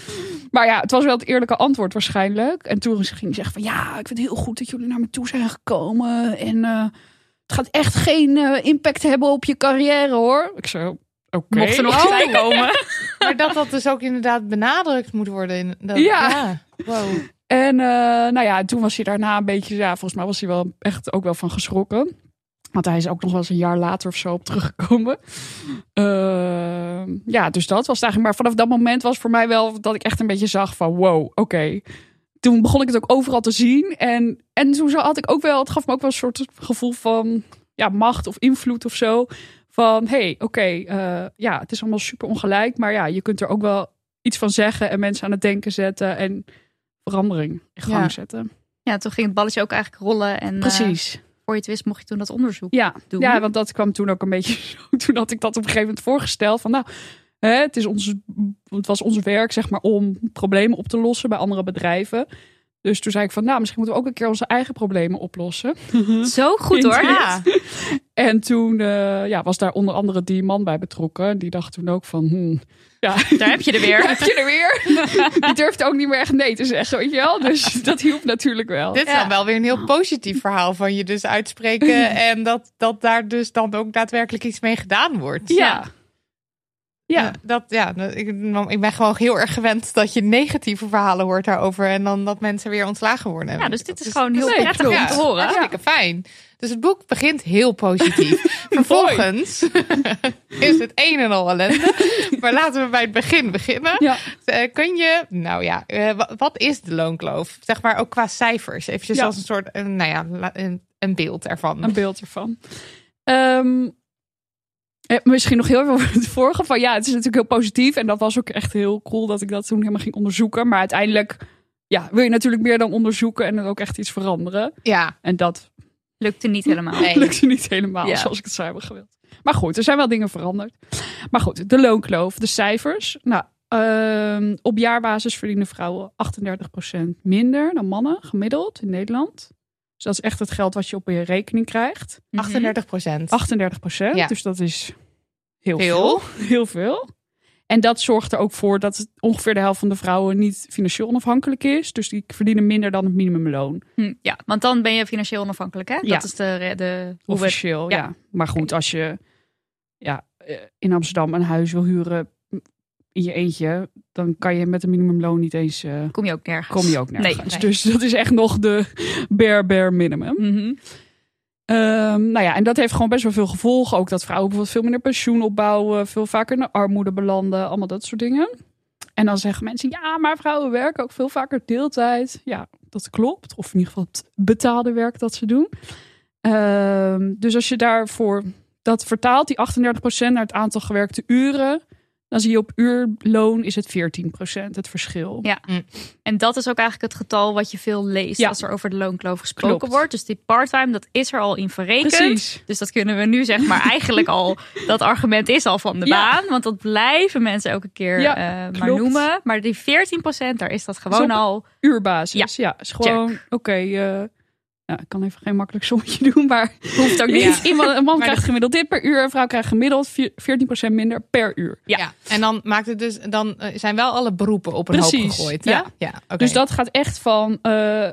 Maar ja, het was wel het eerlijke antwoord waarschijnlijk. En toen ging hij zeggen van, ja, ik vind het heel goed dat jullie naar me toe zijn gekomen. En eh, het gaat echt geen eh, impact hebben op je carrière, hoor. Ik zo, oké. Mocht er nog Oh. komen. [laughs] Maar dat dat dus ook inderdaad benadrukt moet worden. In, dat, Ja. Wow. En eh, nou ja, toen was hij daarna een beetje, ja, volgens mij was hij wel echt ook wel van geschrokken. Want hij is ook nog wel eens een jaar later of zo op teruggekomen. Eh, ja, dus dat was het eigenlijk. Maar vanaf dat moment was voor mij wel dat ik echt een beetje zag van wow, oké. Toen begon ik het ook overal te zien. En, en toen zo had ik ook wel, het gaf me ook wel een soort gevoel van ja, macht of invloed of zo. Van hey, oké, eh, ja, het is allemaal super ongelijk. Maar ja, je kunt er ook wel iets van zeggen en mensen aan het denken zetten. En verandering in gang Ja. zetten. Ja, toen ging het balletje ook eigenlijk rollen. En eh, Precies. voor je het wist mocht je toen dat onderzoek ja. doen. ja, want dat kwam toen ook een beetje [laughs] zo. Toen had ik dat op een gegeven moment voorgesteld. Van nou, hè, het, is ons, het was ons werk zeg maar om problemen op te lossen bij andere bedrijven. Dus toen zei ik van nou, misschien moeten we ook een keer onze eigen problemen oplossen. Zo goed hoor. Ja. En toen eh, ja, was daar onder andere die man bij betrokken. Die dacht toen ook van, hmm, ja, Daar heb je er weer. [laughs] heb je er weer. Die durfde ook niet meer echt nee te zeggen, weet je wel. Dus [laughs] dat hielp natuurlijk wel. Dit is dan wel weer een heel positief verhaal van je dus uitspreken. [laughs] En dat, dat daar dus dan ook daadwerkelijk iets mee gedaan wordt. Ja. Ja. Ja, dat, ja ik, ik ben gewoon heel erg gewend dat je negatieve verhalen hoort daarover. En dan dat mensen weer ontslagen worden. Ja, dus dit is gewoon heel Nee, prettig klopt. om te horen. Hartstikke fijn. Dus het boek begint heel positief. [laughs] Vervolgens [laughs] is het een en al ellende. [laughs] Maar laten we bij het begin beginnen. Ja. Eh, kun je, nou ja, eh, wa- wat is de loonkloof? Zeg maar ook qua cijfers. Eventjes Ja. als een soort, eh, nou ja, een, een beeld ervan. een beeld ervan. Ehm, eh, misschien nog heel even over het vorige. Van ja, het is natuurlijk heel positief. En dat was ook echt heel cool dat ik dat toen helemaal ging onderzoeken. Maar uiteindelijk ja, wil je natuurlijk meer dan onderzoeken en dan ook echt iets veranderen. Ja, En dat Lukte niet helemaal. Nee. [laughs] lukte niet helemaal Ja. zoals ik het zou hebben gewild. Maar goed, er zijn wel dingen veranderd. Maar goed, de loonkloof, de cijfers. Nou, ehm, op jaarbasis verdienen vrouwen 38% minder dan mannen gemiddeld in Nederland. Dus dat is echt het geld wat je op je rekening krijgt. 38 procent. 38 procent. Ja. Dus dat is heel Veel. veel. [laughs] Heel veel. En dat zorgt er ook voor dat het ongeveer de helft van de vrouwen niet financieel onafhankelijk is. Dus die verdienen minder dan het minimumloon. Hm, ja, want dan ben je financieel onafhankelijk, hè? Ja. Dat is de, de Officieel, ja. ja. Maar goed, als je ja, eh, in Amsterdam een huis wil huren in je eentje, dan kan je met een minimumloon niet eens, eh, kom je ook nergens. kom je ook nergens. Nee. nee. Dus dat is echt nog de bare, bare minimum. Mhm. Ehm, nou ja, en dat heeft gewoon best wel veel gevolgen. Ook dat vrouwen bijvoorbeeld veel minder pensioen opbouwen, veel vaker in de armoede belanden, allemaal dat soort dingen. En dan zeggen mensen, ja, maar vrouwen werken ook veel vaker deeltijd. Ja, dat klopt. Of in ieder geval het betaalde werk dat ze doen. Ehm, dus als je daarvoor dat vertaalt, die 38% naar het aantal gewerkte uren, dan zie je op uurloon is het 14% het verschil. Ja. En dat is ook eigenlijk het getal wat je veel leest Ja. als er over de loonkloof gesproken Klopt. wordt. Dus die parttime, dat is er al in verrekend. Precies. Dus dat kunnen we nu zeg maar [laughs] eigenlijk al, dat argument is al van de Ja. baan. Want dat blijven mensen elke keer Ja, eh, maar klopt. noemen. Maar die 14%, daar is dat gewoon al. Uurbasis. Ja, is gewoon oké. eh, ja, ik kan even geen makkelijk sommetje [laughs] doen, maar Hoeft ook niet. Ja. Iemand, een man Maar krijgt gemiddeld dit per uur, een vrouw krijgt gemiddeld vier- 14% minder per uur. Ja. En dan maakt het dus, dan eh, zijn wel alle beroepen op een hoop Precies, gegooid. Hè? ja. ja oké. Dus dat gaat echt van eh,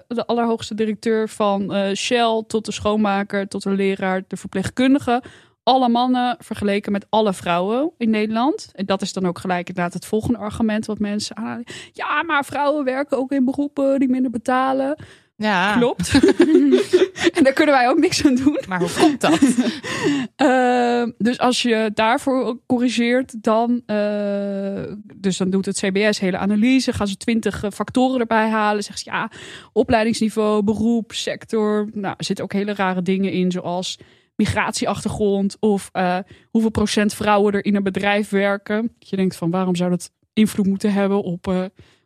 de allerhoogste directeur van eh, Shell tot de schoonmaker, tot de leraar, de verpleegkundige. Alle mannen vergeleken met alle vrouwen in Nederland. En dat is dan ook gelijk inderdaad het volgende argument wat mensen aanhalen. Ja, maar vrouwen werken ook in beroepen die minder betalen. Ja. Klopt. [laughs] en daar kunnen wij ook niks aan doen. Maar hoe komt dat? Uh, [laughs] dus als je daarvoor corrigeert, dan, uh, dus dan doet het CBS hele analyse, gaan ze twintig factoren erbij halen. Zeggen ze ja, opleidingsniveau, beroep, sector. Nou, er zitten ook hele rare dingen in, zoals migratieachtergrond of uh, hoeveel procent vrouwen er in een bedrijf werken. Je denkt van waarom zou dat invloed moeten hebben op uh,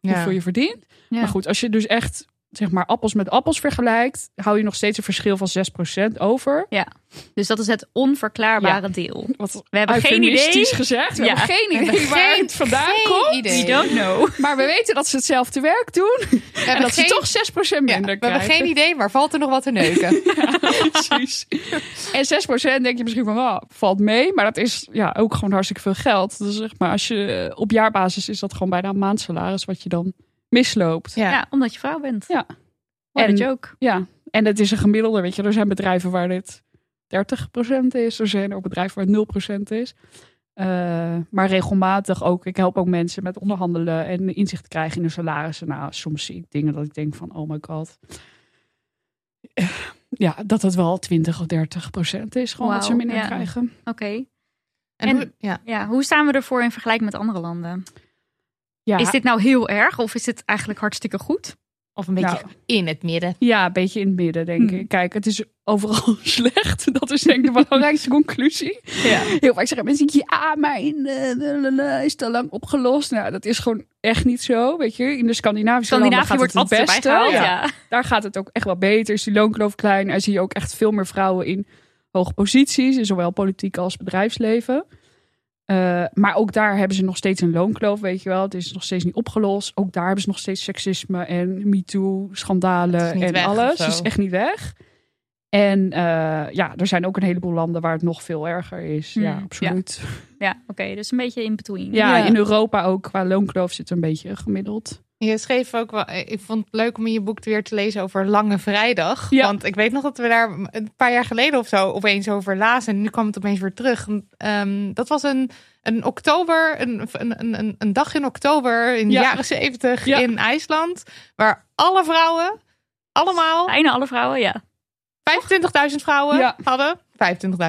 hoeveel Ja. je verdient? Ja. Maar goed, als je dus echt zeg maar appels met appels vergelijkt, hou je nog steeds een verschil van 6% over. Dus dat is het onverklaarbare deel. Wat We hebben geen idee. gezegd. We Ja. hebben geen idee hebben waar geen- het vandaan komt. idee. We don't know. Maar we weten dat ze hetzelfde werk doen. We En dat geen, ze toch 6% ja, minder we hebben krijgen. geen idee, maar valt er nog wat te neuken? [laughs] Precies. En 6% denk je misschien van, valt mee. Maar dat is ja, ook gewoon hartstikke veel geld. Dus zeg maar, als je op jaarbasis is dat gewoon bijna een maandsalaris wat je dan misloopt. Ja. Ja, omdat je vrouw bent. Ja. What En- a joke. Ja, en het is een gemiddelde, weet je. Er zijn bedrijven waar dit 30% is. Er zijn ook bedrijven waar het 0% is. Eh, maar regelmatig ook. Ik help ook mensen met onderhandelen en inzicht krijgen in hun salarissen. Nou, soms zie ik dingen dat ik denk van, oh my god. Ja, dat het wel 20 of 30 procent is. Gewoon wat ze minder ja. krijgen. Oké. En, En- hoe- ja. Ja, hoe staan we ervoor in vergelijking met andere landen? Ja, Is dit nou heel erg of is dit eigenlijk hartstikke goed? Of een beetje Nou. in het midden. ja, een beetje in het midden, denk Hmm. ik. Kijk, het is overal [laughs] slecht. Dat is denk ik de [laughs] belangrijkste conclusie. Ja. Heel vaak zeggen mensen, ja, maar in de, de- de- is het al lang opgelost. Nou, dat is gewoon echt niet zo, weet je. In de Scandinavische landen Scandinavië gaat wordt het het beste. gehaald. Ja. Ja. Daar gaat het ook echt wel beter. Is die loonkloof klein. Er zie je ook echt veel meer vrouwen in hoge posities. In zowel politiek als bedrijfsleven. Eh, maar ook daar hebben ze nog steeds een loonkloof, weet je wel. Het is nog steeds niet opgelost. Ook daar hebben ze nog steeds seksisme en MeToo, Het is schandalen niet en weg alles. Het is echt niet weg. En eh, ja, er zijn ook een heleboel landen waar het nog veel erger is. ja, Hmm, absoluut. Ja, oké, dus een beetje in between. Ja, Ja. in Europa ook qua loonkloof zit een beetje gemiddeld. Je schreef ook wel, ik vond het leuk om in je boek weer te lezen over Lange Vrijdag. Ja. Want ik weet nog dat we daar een paar jaar geleden of zo opeens over lazen. En nu kwam het opeens weer terug. Ehm, dat was een, een oktober, een, een, een, een dag in oktober in de Ja. jaren zeventig Ja. in IJsland. Waar alle vrouwen, allemaal, Bijna alle vrouwen, ja. 25.000 vrouwen Ja. hadden.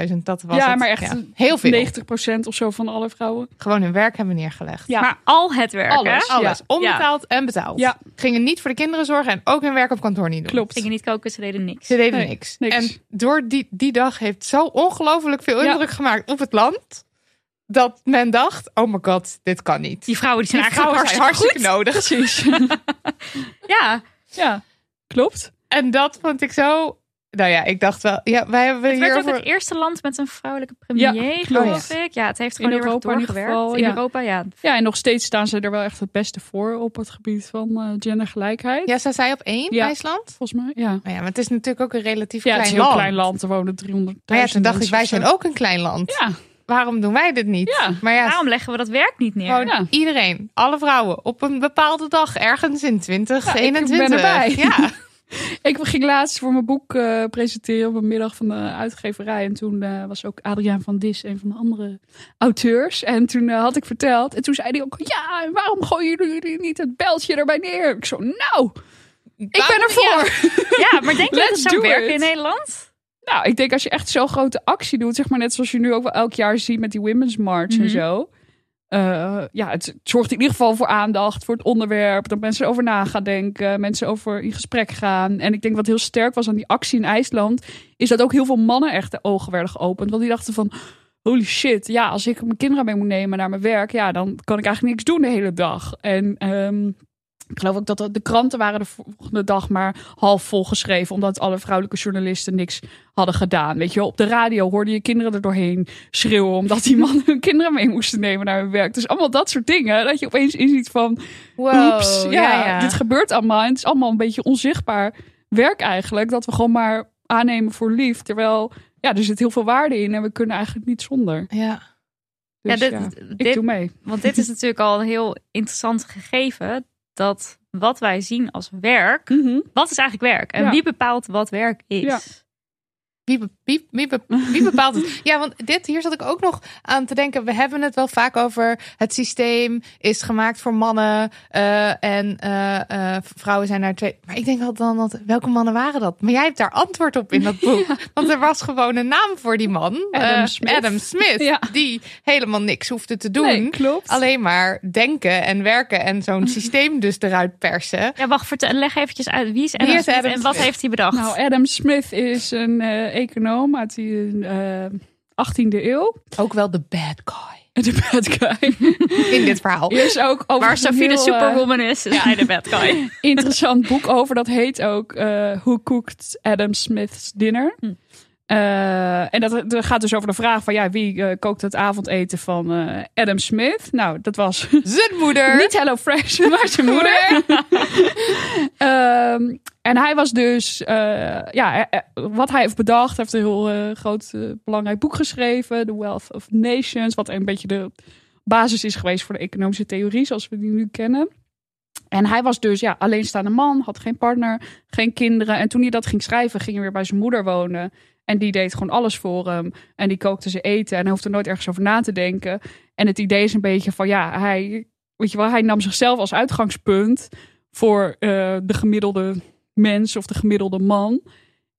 25.000, dat was ja, het. maar echt heel veel. 90% of zo van alle vrouwen. Gewoon hun werk hebben neergelegd. Ja. Maar al het werk, Alles. hè? Alles, Ja. onbetaald en betaald. Ja. Gingen niet voor de kinderen zorgen en ook hun werk op kantoor niet doen. Klopt. Gingen niet koken, ze deden niks. Ze deden Nee, niks. niks. En door die, die dag heeft zo ongelooflijk veel Ja. indruk gemaakt op het land. Dat men dacht, oh my god, dit kan niet. Die vrouwen die zijn Die eigenlijk vrouwen zijn hartstikke, hartstikke nodig. Precies. [laughs] Ja, ja, klopt. En dat vond ik zo... Nou ja, ik dacht wel... Ja, wij hebben het werd ook het eerste land met een vrouwelijke premier, Ja, geloof ik. Ja, het heeft In gewoon heel erg Europa in geval, ja. Europa, ja. Ja, en nog steeds staan ze er wel echt het beste voor op het gebied van eh, gendergelijkheid. Ja, zij zei op één, Ja. IJsland. Volgens mij, ja. Nou ja, maar het is natuurlijk ook een relatief Ja, klein het is een heel land. klein land. Er wonen 300 Maar ja, toen dacht ik, wij zijn ook een klein land. Ja, Waarom doen wij dit niet? Ja. Maar ja, Waarom leggen we dat werk niet neer? gewoon Ja. iedereen, alle vrouwen, op een bepaalde dag, ergens in 2021. ben erbij. Ja. [laughs] [laughs] ik ging laatst voor mijn boek eh, presenteren op een middag van de uitgeverij. En toen eh, was ook Adriaan van Dis een van de andere auteurs. En toen eh, had ik verteld. En toen zei hij ook, ja, en waarom gooien jullie niet het beltje erbij neer? Ik zo, nou, ik ben ervoor. Ja, maar denk je dat het zou werken it. in Nederland? Nou, ik denk als je echt zo'n grote actie doet, zeg maar net zoals je nu ook wel elk jaar ziet met die Women's March en Mhm. zo. Eh, ja, het, het zorgt in ieder geval voor aandacht voor het onderwerp. Dat mensen over na gaan denken, mensen over in gesprek gaan. En ik denk wat heel sterk was aan die actie in IJsland, is dat ook heel veel mannen echt de ogen werden geopend. Want die dachten van, holy shit, ja, als ik mijn kinderen mee moet nemen naar mijn werk, ja, dan kan ik eigenlijk niks doen de hele dag. En ehm, ik geloof ook dat de- de kranten waren de volgende dag maar half vol geschreven. Omdat alle vrouwelijke journalisten niks hadden gedaan. Weet je, op de radio hoorde je kinderen er doorheen schreeuwen. Omdat die mannen hun kinderen mee moesten nemen naar hun werk. Dus allemaal dat soort dingen. Dat je opeens inziet van, Wow, oeps, ja, dit gebeurt allemaal. En het is allemaal een beetje onzichtbaar werk eigenlijk. Dat we gewoon maar aannemen voor lief. Terwijl, ja, er zit heel veel waarde in. En we kunnen eigenlijk niet zonder. Ja. Dus ja, ja, ik dit- doe mee. want dit is natuurlijk al een heel interessant gegeven. Dat wat wij zien als werk, Mhm. wat is eigenlijk werk? En Ja. wie bepaalt wat werk is? Wie, be- wie, wie, be- wie [laughs] bepaalt het? Ja, want dit, hier zat ik ook nog aan te denken. We hebben het wel vaak over het systeem is gemaakt voor mannen eh, en eh, eh, vrouwen zijn naar twee. Maar ik denk wel dan, dat, welke mannen waren dat? Maar jij hebt daar antwoord op in dat [laughs] boek. Want er was gewoon een naam voor die man. Adam Smith. Adam Smith. Ja. Die helemaal niks hoefde te doen. Nee, klopt. Alleen maar denken en werken en zo'n [laughs] systeem dus eruit persen. Ja, wacht, vertel, leg eventjes uit. Wie is Adam, Wie is Smith Adam en wat Smith? heeft hij bedacht? Nou, Adam Smith is een eh, econoom uit de eh 18e eeuw. Ook wel de bad guy. [laughs] de bad guy. In dit verhaal. Is ook over Waar Sophie de eh, superwoman is, is hij de bad guy. [laughs] interessant boek over. Dat heet ook eh Who Cooked Adam Smith's Dinner. Hm. Eh, en dat, dat gaat dus over de vraag van ja, wie eh, kookt het avondeten van eh, Adam Smith? Nou, dat was [laughs] Zijn moeder. [laughs] niet Hello Fresh, [laughs] maar zijn moeder. Ehm, en hij was dus, ja, wat hij heeft bedacht, heeft een heel groot, belangrijk boek geschreven, The Wealth of Nations, wat een beetje de basis is geweest voor de economische theorie zoals we die nu kennen. En hij was dus ja, alleenstaande man, had geen partner, geen kinderen. En toen hij dat ging schrijven, ging hij weer bij zijn moeder wonen. En die deed gewoon alles voor hem. En die kookte ze eten. En hij hoefde er nooit ergens over na te denken. En het idee is een beetje van ja, hij, weet je wel, hij nam zichzelf als uitgangspunt voor eh, de gemiddelde mens of de gemiddelde man.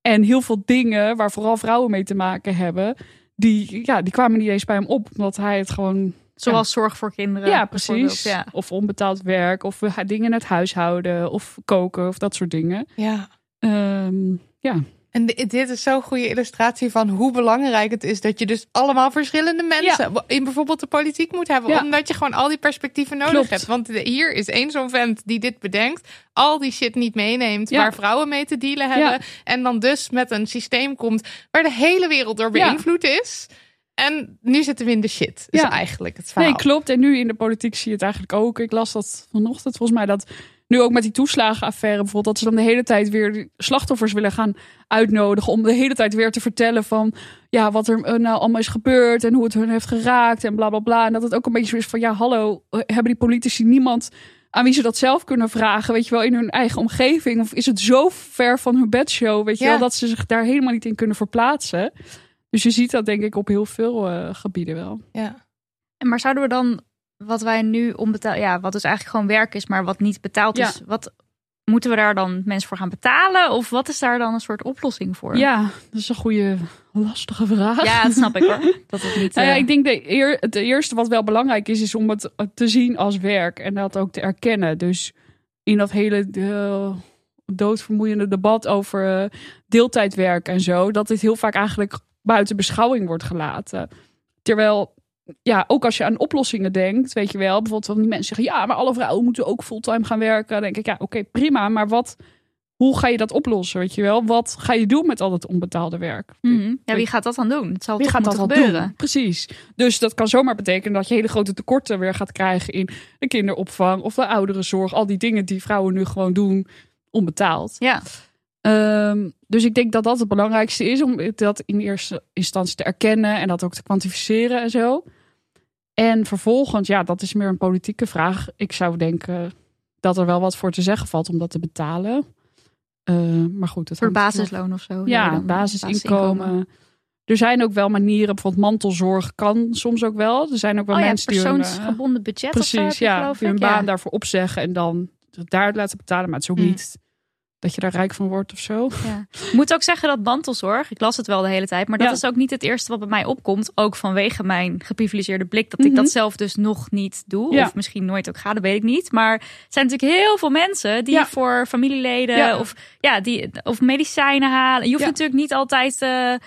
En heel veel dingen waar vooral vrouwen mee te maken hebben, die, ja, die kwamen niet eens bij hem op. Omdat hij het gewoon Zoals zorg voor kinderen. ja, precies. Ja. Of onbetaald werk, of dingen in het huishouden, of koken, of dat soort dingen. Ja. Ehm, ja. En di- dit is zo'n goede illustratie van hoe belangrijk het is dat je dus allemaal verschillende mensen in bijvoorbeeld de politiek moet hebben. Ja. Omdat je gewoon al die perspectieven nodig Klopt. hebt. Want hier is één zo'n vent die dit bedenkt, al die shit niet meeneemt Ja. waar vrouwen mee te dealen hebben. En dan dus met een systeem komt waar de hele wereld door beïnvloed is. En nu zitten we in de shit. Is Ja. eigenlijk het verhaal. Nee, klopt. En nu in de politiek zie je het eigenlijk ook. Ik las dat vanochtend volgens mij dat nu ook met die toeslagenaffaire bijvoorbeeld, dat ze dan de hele tijd weer slachtoffers willen gaan uitnodigen om de hele tijd weer te vertellen van ja, wat er eh, nou allemaal is gebeurd en hoe het hun heeft geraakt en bla bla bla. En dat het ook een beetje zo is van ja, hallo, eh, hebben die politici niemand aan wie ze dat zelf kunnen vragen, weet je wel, in hun eigen omgeving? Of is het zo ver van hun bedshow, weet je Ja. wel, dat ze zich daar helemaal niet in kunnen verplaatsen? Dus je ziet dat denk ik op heel veel eh, gebieden wel. Ja. En Maar zouden we dan, wat wij nu onbetaald, ja, wat dus eigenlijk gewoon werk is, maar wat niet betaald Ja. is, wat moeten we daar dan mensen voor gaan betalen? Of wat is daar dan een soort oplossing voor? Ja, dat is een goede, lastige vraag. Ja, dat snap ik hoor. [laughs] Dat het niet. Nou ja, eh, ik denk de eer, het eerste wat wel belangrijk is, is om het te zien als werk en dat ook te erkennen. Dus in dat hele eh, doodvermoeiende debat over eh, deeltijdwerk en zo, dat dit heel vaak eigenlijk buiten beschouwing wordt gelaten. Terwijl, ja, ook als je aan oplossingen denkt, weet je wel, bijvoorbeeld van die mensen zeggen, ja, maar alle vrouwen moeten ook fulltime gaan werken. Dan denk ik, ja, oké, prima, maar wat, hoe ga je dat oplossen, weet je wel? Wat ga je doen met al dat onbetaalde werk? mhm. Ja, wie gaat dat dan doen? Het zal Wie gaat dat gebeuren. doen? Precies. Dus dat kan zomaar betekenen dat je hele grote tekorten weer gaat krijgen in de kinderopvang of de ouderenzorg. Al die dingen die vrouwen nu gewoon doen onbetaald. Ja, Ehm, dus ik denk dat dat het belangrijkste is om dat in eerste instantie te erkennen en dat ook te kwantificeren en zo. En vervolgens, ja, dat is meer een politieke vraag. Ik zou denken dat er wel wat voor te zeggen valt om dat te betalen. Eh, maar goed, het voor basisloon of zo. ja, dan- basisinkomen. Er zijn ook wel manieren, bijvoorbeeld mantelzorg kan soms ook wel. Er zijn ook wel Oh ja, mensen die hun, eh, persoonsgebonden budget of zo heb precies, ja, die hun baan Ja. daarvoor opzeggen en dan daar laten betalen. Maar het is ook Mm. niet dat je daar rijk van wordt of zo. Ja. Ik moet ook zeggen dat mantelzorg, ik las het wel de hele tijd, maar dat Ja. is ook niet het eerste wat bij mij opkomt. Ook vanwege mijn geprivilegeerde blik, dat ik Mhm. dat zelf dus nog niet doe. Ja. Of misschien nooit ook ga, dat weet ik niet. Maar er zijn natuurlijk heel veel mensen die voor familieleden of, ja, die, of medicijnen halen. Je hoeft natuurlijk niet altijd eh, eh,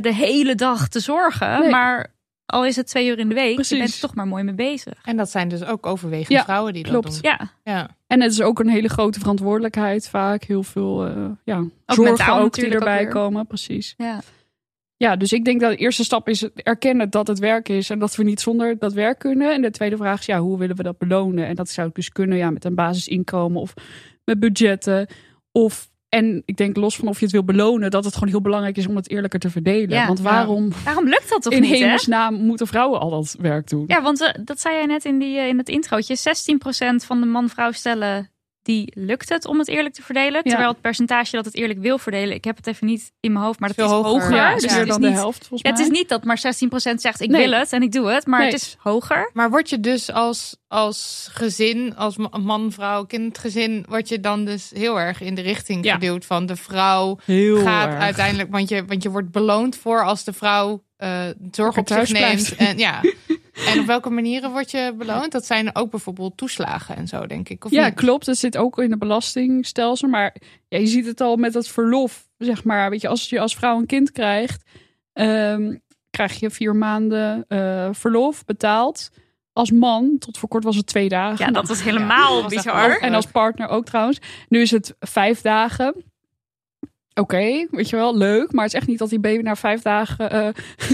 de hele dag te zorgen, Nee. maar al is het twee uur in de week, je Precies. bent er toch maar mooi mee bezig. En dat zijn dus ook overwegend Ja, vrouwen die klopt. dat doen. Ja, Ja. En het is ook een hele grote verantwoordelijkheid vaak. Heel veel uh, ja, Ook zorgen ook die natuurlijk erbij ook komen. Precies. ja. Ja, dus ik denk dat de eerste stap is het erkennen dat het werk is en dat we niet zonder dat werk kunnen. En de tweede vraag is, ja, hoe willen we dat belonen? En dat zou dus kunnen ja, met een basisinkomen of met budgetten. Of, en ik denk los van of je het wil belonen, dat het gewoon heel belangrijk is om het eerlijker te verdelen. Ja, Want waarom Waarom lukt dat toch in niet, hè? hemelsnaam moeten vrouwen al dat werk doen? Ja, want eh, dat zei jij net in, die, eh, in het introotje. 16% van de man-vrouw stellen die lukt het om het eerlijk te verdelen. Ja. Terwijl het percentage dat het eerlijk wil verdelen, ik heb het even niet in mijn hoofd, maar dat Veel is hoger. hoger. Ja, dus is het is dan de niet, helft volgens ja, mij. het is niet dat maar 16% zegt ik Nee. wil het en ik doe het, maar Nee. het is hoger. Maar word je dus als, als gezin, als ma- man, vrouw, kind, gezin, word je dan dus heel erg in de richting Ja. geduwd van de vrouw Heel gaat erg. uiteindelijk, want je, want je wordt beloond voor als de vrouw eh, zorg op zich thuis neemt. En ja. [laughs] En op welke manieren word je beloond? Dat zijn ook bijvoorbeeld toeslagen en zo, denk ik. Of Ja, niet? klopt. Dat zit ook in het belastingstelsel. Maar ja, je ziet het al met het verlof. Zeg maar, weet je, als je als vrouw een kind krijgt, ehm, krijg je vier maanden eh, verlof betaald. Als man, tot voor kort was het twee dagen. Ja, dat was helemaal dat bizar. En als partner ook trouwens. Nu is het vijf dagen. Oké, weet je wel, leuk. Maar het is echt niet dat die baby na vijf dagen eh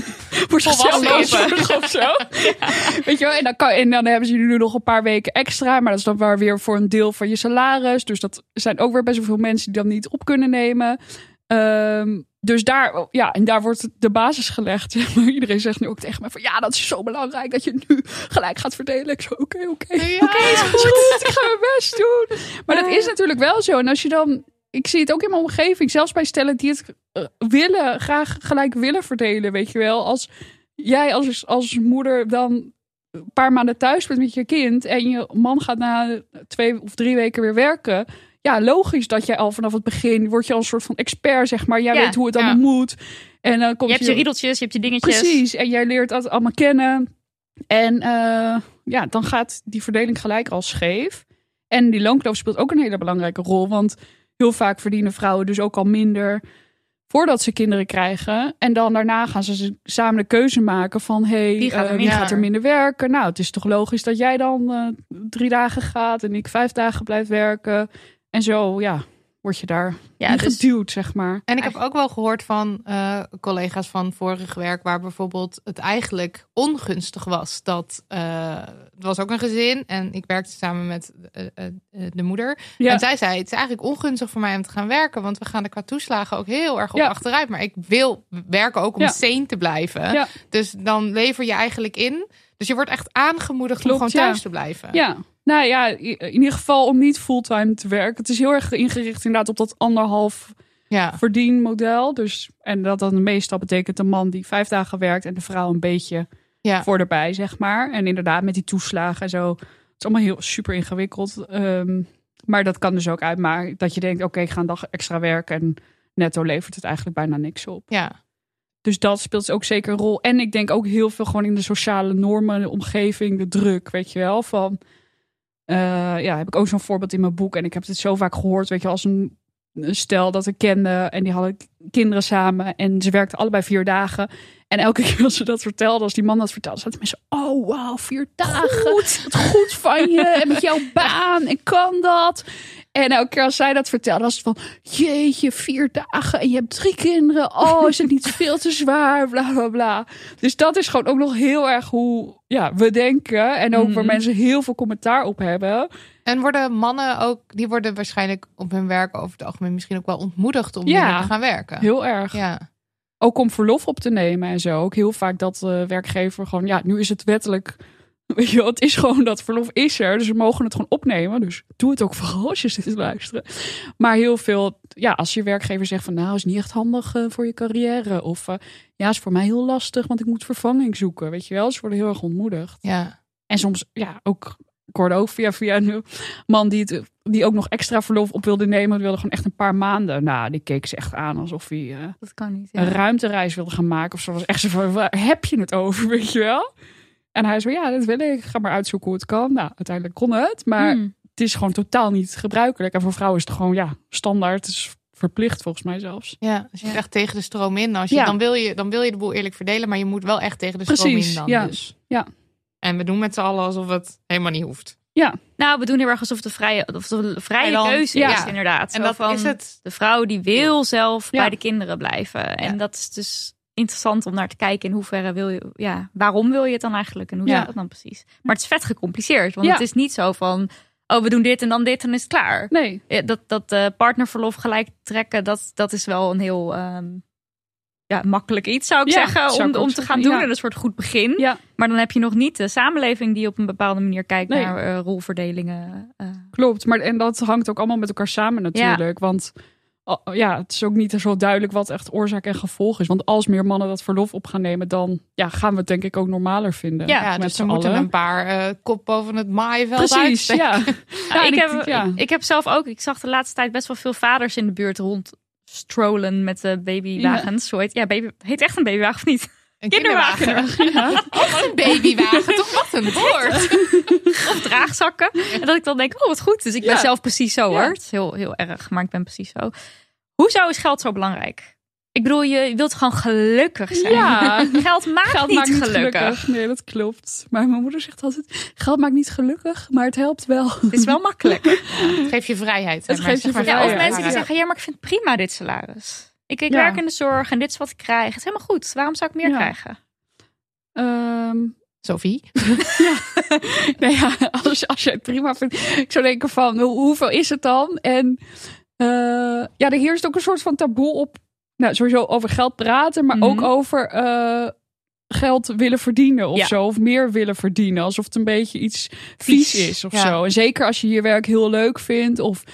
[laughs] voor zichzelf is. of zo. [laughs] Weet je wel, en dan, kan, en dan hebben ze nu nog een paar weken extra. Maar dat is dan wel weer voor een deel van je salaris. Dus dat zijn ook weer best wel veel mensen die dan niet op kunnen nemen. Ehm, dus daar, ja, en daar wordt de basis gelegd. [laughs] zeg maar. Iedereen zegt nu ook tegen me van ja, dat is zo belangrijk dat je nu gelijk gaat verdelen. Ik zo, oké, oké. Ja. Oké, is goed. Ik ga mijn best doen. Maar dat is natuurlijk wel zo. En als je dan, ik zie het ook in mijn omgeving, zelfs bij stellen die het eh, willen, graag gelijk willen verdelen, weet je wel. Als jij als, als moeder dan een paar maanden thuis bent met je kind en je man gaat na twee of drie weken weer werken. Ja, logisch dat jij al vanaf het begin word je al een soort van expert, zeg maar. Jij Ja, weet hoe het ja. allemaal moet. En dan komt Je hebt je riedeltjes, je hebt je dingetjes. Precies, en jij leert dat allemaal kennen. En eh, ja, dan gaat die verdeling gelijk al scheef. En die loonkloof speelt ook een hele belangrijke rol. Want heel vaak verdienen vrouwen dus ook al minder voordat ze kinderen krijgen. En dan daarna gaan ze samen de keuze maken van... hey, Wie gaat er eh, wie minder? gaat er minder werken? Nou, het is toch logisch dat jij dan eh, drie dagen gaat... en ik vijf dagen blijf werken. En zo, ja, word je daar Ja, dus geduwd, zeg maar. En ik heb ook wel gehoord van eh, collega's van vorig werk, waar bijvoorbeeld het eigenlijk ongunstig was. Dat uh, het was ook een gezin en ik werkte samen met uh, uh, de moeder. Ja. En zij zei: Het is eigenlijk ongunstig voor mij om te gaan werken, want we gaan er qua toeslagen ook heel erg op Ja. achteruit. Maar ik wil werken ook om Ja. sane te blijven. Dus dan lever je eigenlijk in. Dus je wordt echt aangemoedigd Klopt, om gewoon thuis te blijven. Ja, nou ja, in ieder geval om niet fulltime te werken. Het is heel erg ingericht inderdaad op dat anderhalf ja. verdienmodel. Dus, en dat dan meestal betekent een man die vijf dagen werkt en de vrouw een beetje ja. voor erbij, zeg maar. En inderdaad met die toeslagen en zo. Het is allemaal heel super ingewikkeld. Ehm, maar dat kan dus ook uitmaken dat je denkt, oké, ik ga een dag extra werken en netto levert het eigenlijk bijna niks op. ja. Dus dat speelt ook zeker een rol. En ik denk ook heel veel gewoon in de sociale normen, de omgeving, de druk, weet je wel. Van, eh, ja, heb ik ook zo'n voorbeeld in mijn boek. En ik heb het zo vaak gehoord, weet je, als een, een stel dat ik kende. En die hadden kinderen samen. En ze werkten allebei vier dagen. En elke [laughs] keer als ze dat vertelde, als die man dat vertelde, zaten mensen, oh wauw, vier dagen. Goed. Wat goed van je. En met jouw [laughs] baan. En kan dat. En elke keer als zij dat vertelde, was het van... Jeetje, vier dagen en je hebt drie kinderen. Oh, is het niet veel te zwaar? Bla, bla, bla. Dus dat is gewoon ook nog heel erg hoe ja, we denken. En ook waar Mhm. mensen heel veel commentaar op hebben. En worden mannen ook, die worden waarschijnlijk op hun werk over het algemeen misschien ook wel ontmoedigd om Ja. te gaan werken. Heel erg. Ja, Ook om verlof op te nemen en zo. Ook heel vaak dat de werkgever gewoon... Ja, nu is het wettelijk... [laughs] Weet je wel, het is gewoon dat verlof is er. Dus we mogen het gewoon opnemen. Dus doe het ook vooral als je zit te luisteren. Maar heel veel... Ja, als je werkgever zegt van... Nou, is niet echt handig eh, voor je carrière. Of eh, ja, is voor mij heel lastig. Want ik moet vervanging zoeken. Weet je wel, ze worden heel erg ontmoedigd. ja. En soms, ja, ook... Ik hoorde ook via, via een man die, het, die ook nog extra verlof op wilde nemen. Die wilde gewoon echt een paar maanden. Nou, die keek ze echt aan alsof hij... eh, Dat kan niet. een ruimtereis wilde gaan maken. Of zo was echt zo van, waar heb je het over, weet je wel? En hij zei, ja, dat wil ik. Ga maar uitzoeken hoe het kan. Nou, uiteindelijk kon het. Maar Hmm. het is gewoon totaal niet gebruikelijk. En voor vrouwen is het gewoon, ja, standaard. Het is verplicht volgens mij zelfs. Ja, dus je Ja. echt tegen de stroom in. Als je, Ja. dan, wil je, dan wil je de boel eerlijk verdelen, maar je moet wel echt tegen de stroom in dan. ja. Dus. Ja. En we doen met z'n allen alsof het helemaal niet hoeft. Nou, we doen heel erg alsof het een vrije, of een vrije Eiland, keuze ja. is, inderdaad. En Zo dat van, is het. De vrouw die wil zelf Ja. bij de kinderen blijven. En Ja. dat is dus interessant om naar te kijken in hoeverre wil je, ja, waarom wil je het dan eigenlijk en hoe Ja. zit dat dan precies? Maar het is vet gecompliceerd, want Ja. het is niet zo van, oh, we doen dit en dan dit en is het klaar. Nee, Ja, dat dat eh, partnerverlof gelijk trekken, dat, dat is wel een heel ehm, ja, makkelijk iets, zou ik zeggen, zou om, ik om te gaan doen. En een soort goed begin. ja, Maar dan heb je nog niet de samenleving die op een bepaalde manier kijkt Nee. naar eh, rolverdelingen. eh. klopt. Maar en dat hangt ook allemaal met elkaar samen natuurlijk. Want ja, het is ook niet zo duidelijk wat echt oorzaak en gevolg is. Want als meer mannen dat verlof op gaan nemen, dan ja, gaan we het denk ik ook normaler vinden. Ja, Ja, met dus z'n er moeten allen. een paar eh, kop boven het maaiveld Precies, ja. Nou, [laughs] Ja, ik, ik- heb, ja. ik, ik heb zelf ook, ik zag de laatste tijd best wel veel vaders in de buurt rond strollen met de babywagens. Zo heet, ja, baby, heet echt een babywagen of niet? Een Kinderwagen. Ja. [laughs] Oh, een babywagen. Toch wat een woord. [laughs] Of draagzakken. En dat ik dan denk, oh wat goed. Dus ik ben Ja. zelf precies zo hoor. Het is heel, heel erg, maar ik ben precies zo. Hoezo is geld zo belangrijk? Ik bedoel, je wilt gewoon gelukkig zijn. Ja. [laughs] Geld maakt, Geld niet, maakt niet gelukkig. gelukkig. Nee, dat klopt. Maar mijn moeder zegt altijd: geld maakt niet gelukkig, maar het helpt wel. Het is wel makkelijk. Het geeft je vrijheid. Het geeft je vrijheid. Ja, of mensen die zeggen, ja, maar ik vind het prima dit salaris. Ik, ik Ja. werk in de zorg en dit is wat ik krijg. Het is helemaal goed. Waarom zou ik meer Ja. krijgen? Ehm, Sophie. [laughs] [laughs] nee, ja, als, als je het prima vindt. Ik zou denken van, hoe- hoeveel is het dan? En eh, ja, er heerst ook een soort van taboe op, nou, sowieso over geld praten, maar Mhm. ook over eh, geld willen verdienen of Ja. zo. Of meer willen verdienen. Alsof het een beetje iets vies, Vies, is of ja. zo. En zeker als je je werk heel leuk vindt of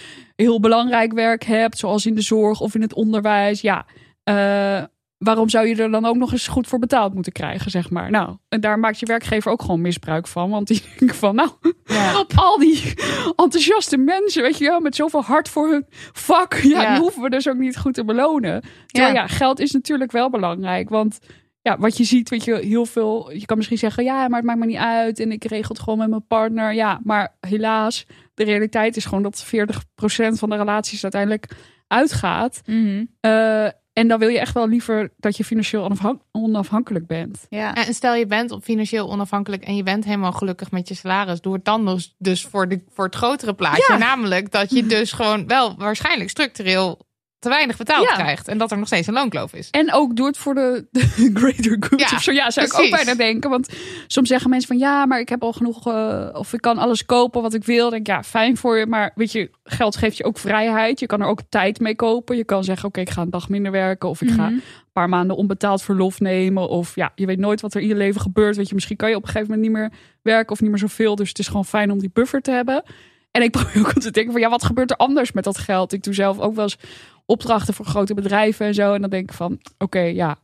heel belangrijk werk hebt, zoals in de zorg of in het onderwijs. Ja, eh, waarom zou je er dan ook nog eens goed voor betaald moeten krijgen, zeg maar. Nou, en daar maakt je werkgever ook gewoon misbruik van. Want die [laughs] denken van, nou, Ja. [laughs] al die enthousiaste mensen, weet je wel, met zoveel hart voor hun vak. Ja, Ja. die hoeven we dus ook niet goed te belonen. Terwijl ja. geld is natuurlijk wel belangrijk. Want ja, wat je ziet, weet je, heel veel. Je kan misschien zeggen, ja, maar het maakt me niet uit. En ik regel het gewoon met mijn partner. Ja, maar helaas, de realiteit is gewoon dat 40% van de relaties uiteindelijk uitgaat. Mhm. Eh, en dan wil je echt wel liever dat je financieel onafhan- onafhankelijk bent. Ja. En stel je bent op financieel onafhankelijk en je bent helemaal gelukkig met je salaris. Doe het dan dus, dus voor, de, voor het grotere plaatje. Namelijk dat je dus gewoon wel waarschijnlijk structureel te weinig betaald Ja. krijgt. En dat er nog steeds een loonkloof is. En ook doe het voor de, de [laughs] greater good Ja, of zo. Ja, zou ik ook bijna denken. Want soms zeggen mensen van ja, maar ik heb al genoeg. eh, of ik kan alles kopen wat ik wil. Dan denk ik, ja, fijn voor je. Maar weet je, geld geeft je ook vrijheid. Je kan er ook tijd mee kopen. Je kan zeggen, oké, ik ga een dag minder werken. Of ik ga Mhm. een paar maanden onbetaald verlof nemen. Of ja, je weet nooit wat er in je leven gebeurt. Weet je, misschien kan je op een gegeven moment niet meer werken of niet meer zoveel. Dus het is gewoon fijn om die buffer te hebben. En ik [laughs] probeer ook te denken van ja, wat gebeurt er anders met dat geld? Ik doe zelf ook wel eens opdrachten voor grote bedrijven en zo. En dan denk ik van, oké, ja.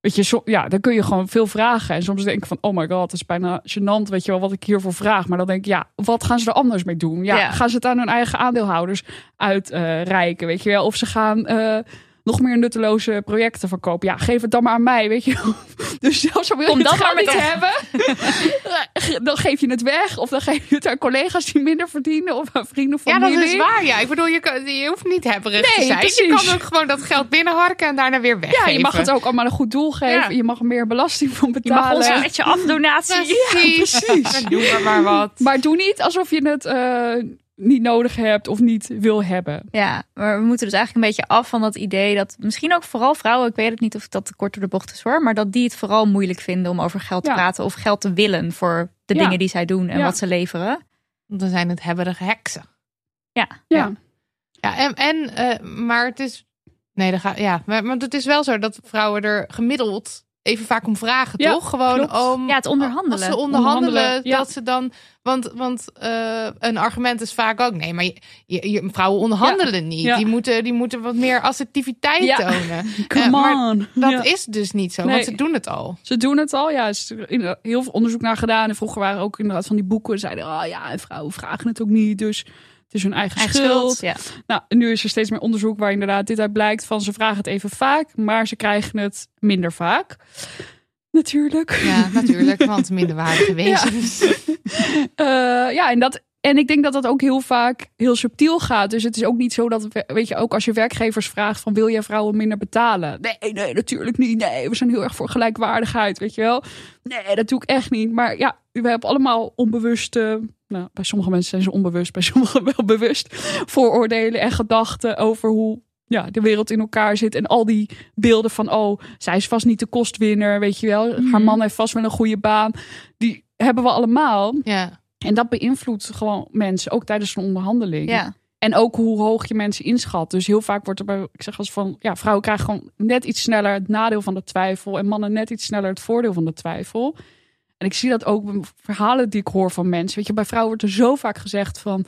Weet je, so- ja, dan kun je gewoon veel vragen. En soms denk ik van, oh my god, het is bijna gênant, weet je wel, wat ik hiervoor vraag. Maar dan denk ik, ja, wat gaan ze er anders mee doen? Ja, Ja. gaan ze het aan hun eigen aandeelhouders uitreiken, weet je wel? Of ze gaan eh, nog meer nutteloze projecten verkopen. Ja, geef het dan maar aan mij, weet je. [laughs] Dus zelfs al wil Kom je het maar met niet hebben, [laughs] dan geef je het weg. Of dan geef je het aan collega's die minder verdienen. Of aan vrienden of Ja, familie. dat is waar. Ja, ik bedoel, je, kan- je hoeft niet hebberig te Nee, zijn. Je kan ook gewoon dat geld binnenharken en daarna weer weggeven. Ja, je mag het ook allemaal een goed doel geven. Ja. Je mag er meer belasting van Je betalen. mag ons met je [laughs] afdonatie. Precies. precies. Doe maar maar wat. Maar doe niet alsof je het eh, niet nodig hebt of niet wil hebben. Ja, maar we moeten dus eigenlijk een beetje af van dat idee dat misschien ook vooral vrouwen, ik weet het niet of dat te kort door de bocht is hoor, maar dat die het vooral moeilijk vinden om over geld te Ja. praten of geld te willen voor de Ja. dingen die zij doen en Ja. wat ze leveren. Dan zijn het hebberige heksen. Ja, Ja. Ja, en, en eh, maar het is. Nee, dat gaat. Ja, maar, maar het is wel zo dat vrouwen er gemiddeld even vaak om vragen, Ja, toch? Gewoon klopt. om. Ja, het onderhandelen. Als ze onderhandelen, Onderhandelen, ja. dat ze dan. Want, want eh, een argument is vaak ook. Nee, maar je, je, je- vrouwen onderhandelen niet. Ja. Die, moeten, die moeten wat meer assertiviteit Ja. tonen. [laughs] Come Eh, maar on. Dat Ja. is dus niet zo, Nee. want ze doen het al. Ze doen het al. Ja, er is in- heel veel onderzoek naar gedaan. En vroeger waren ook inderdaad van die boeken. Zeiden, oh ja, en vrouwen vragen het ook niet. Dus het is hun eigen, Eigen schuld. schuld. Ja. Nou, nu is er steeds meer onderzoek waar inderdaad dit uit blijkt. Van ze vragen het even vaak, maar ze krijgen het minder vaak. Natuurlijk. Ja, natuurlijk, want minderwaardige [laughs] wezens. [laughs] Eh, ja, en, dat, en ik denk dat dat ook heel vaak heel subtiel gaat. Dus het is ook niet zo dat, we- weet je, ook als je werkgevers vraagt van wil jij vrouwen minder betalen? Nee, nee, natuurlijk niet. Nee, we zijn heel erg voor gelijkwaardigheid, weet je wel. Nee, dat doe ik echt niet. Maar ja, we hebben allemaal onbewuste, nou, bij sommige mensen zijn ze onbewust, bij sommigen [laughs] wel bewust, vooroordelen en gedachten over hoe ja, de wereld in elkaar zit. En al die beelden van, oh, zij is vast niet de kostwinner, weet je wel. Haar man heeft vast wel een goede baan. Die hebben we allemaal. Ja. En dat beïnvloedt gewoon mensen, ook tijdens een onderhandeling. Ja. En ook hoe hoog je mensen inschat. Dus heel vaak wordt er bij, ik zeg als van, ja, vrouwen krijgen gewoon net iets sneller het nadeel van de twijfel. En mannen net iets sneller het voordeel van de twijfel. En ik zie dat ook in verhalen die ik hoor van mensen. Weet je, bij vrouwen wordt er zo vaak gezegd van,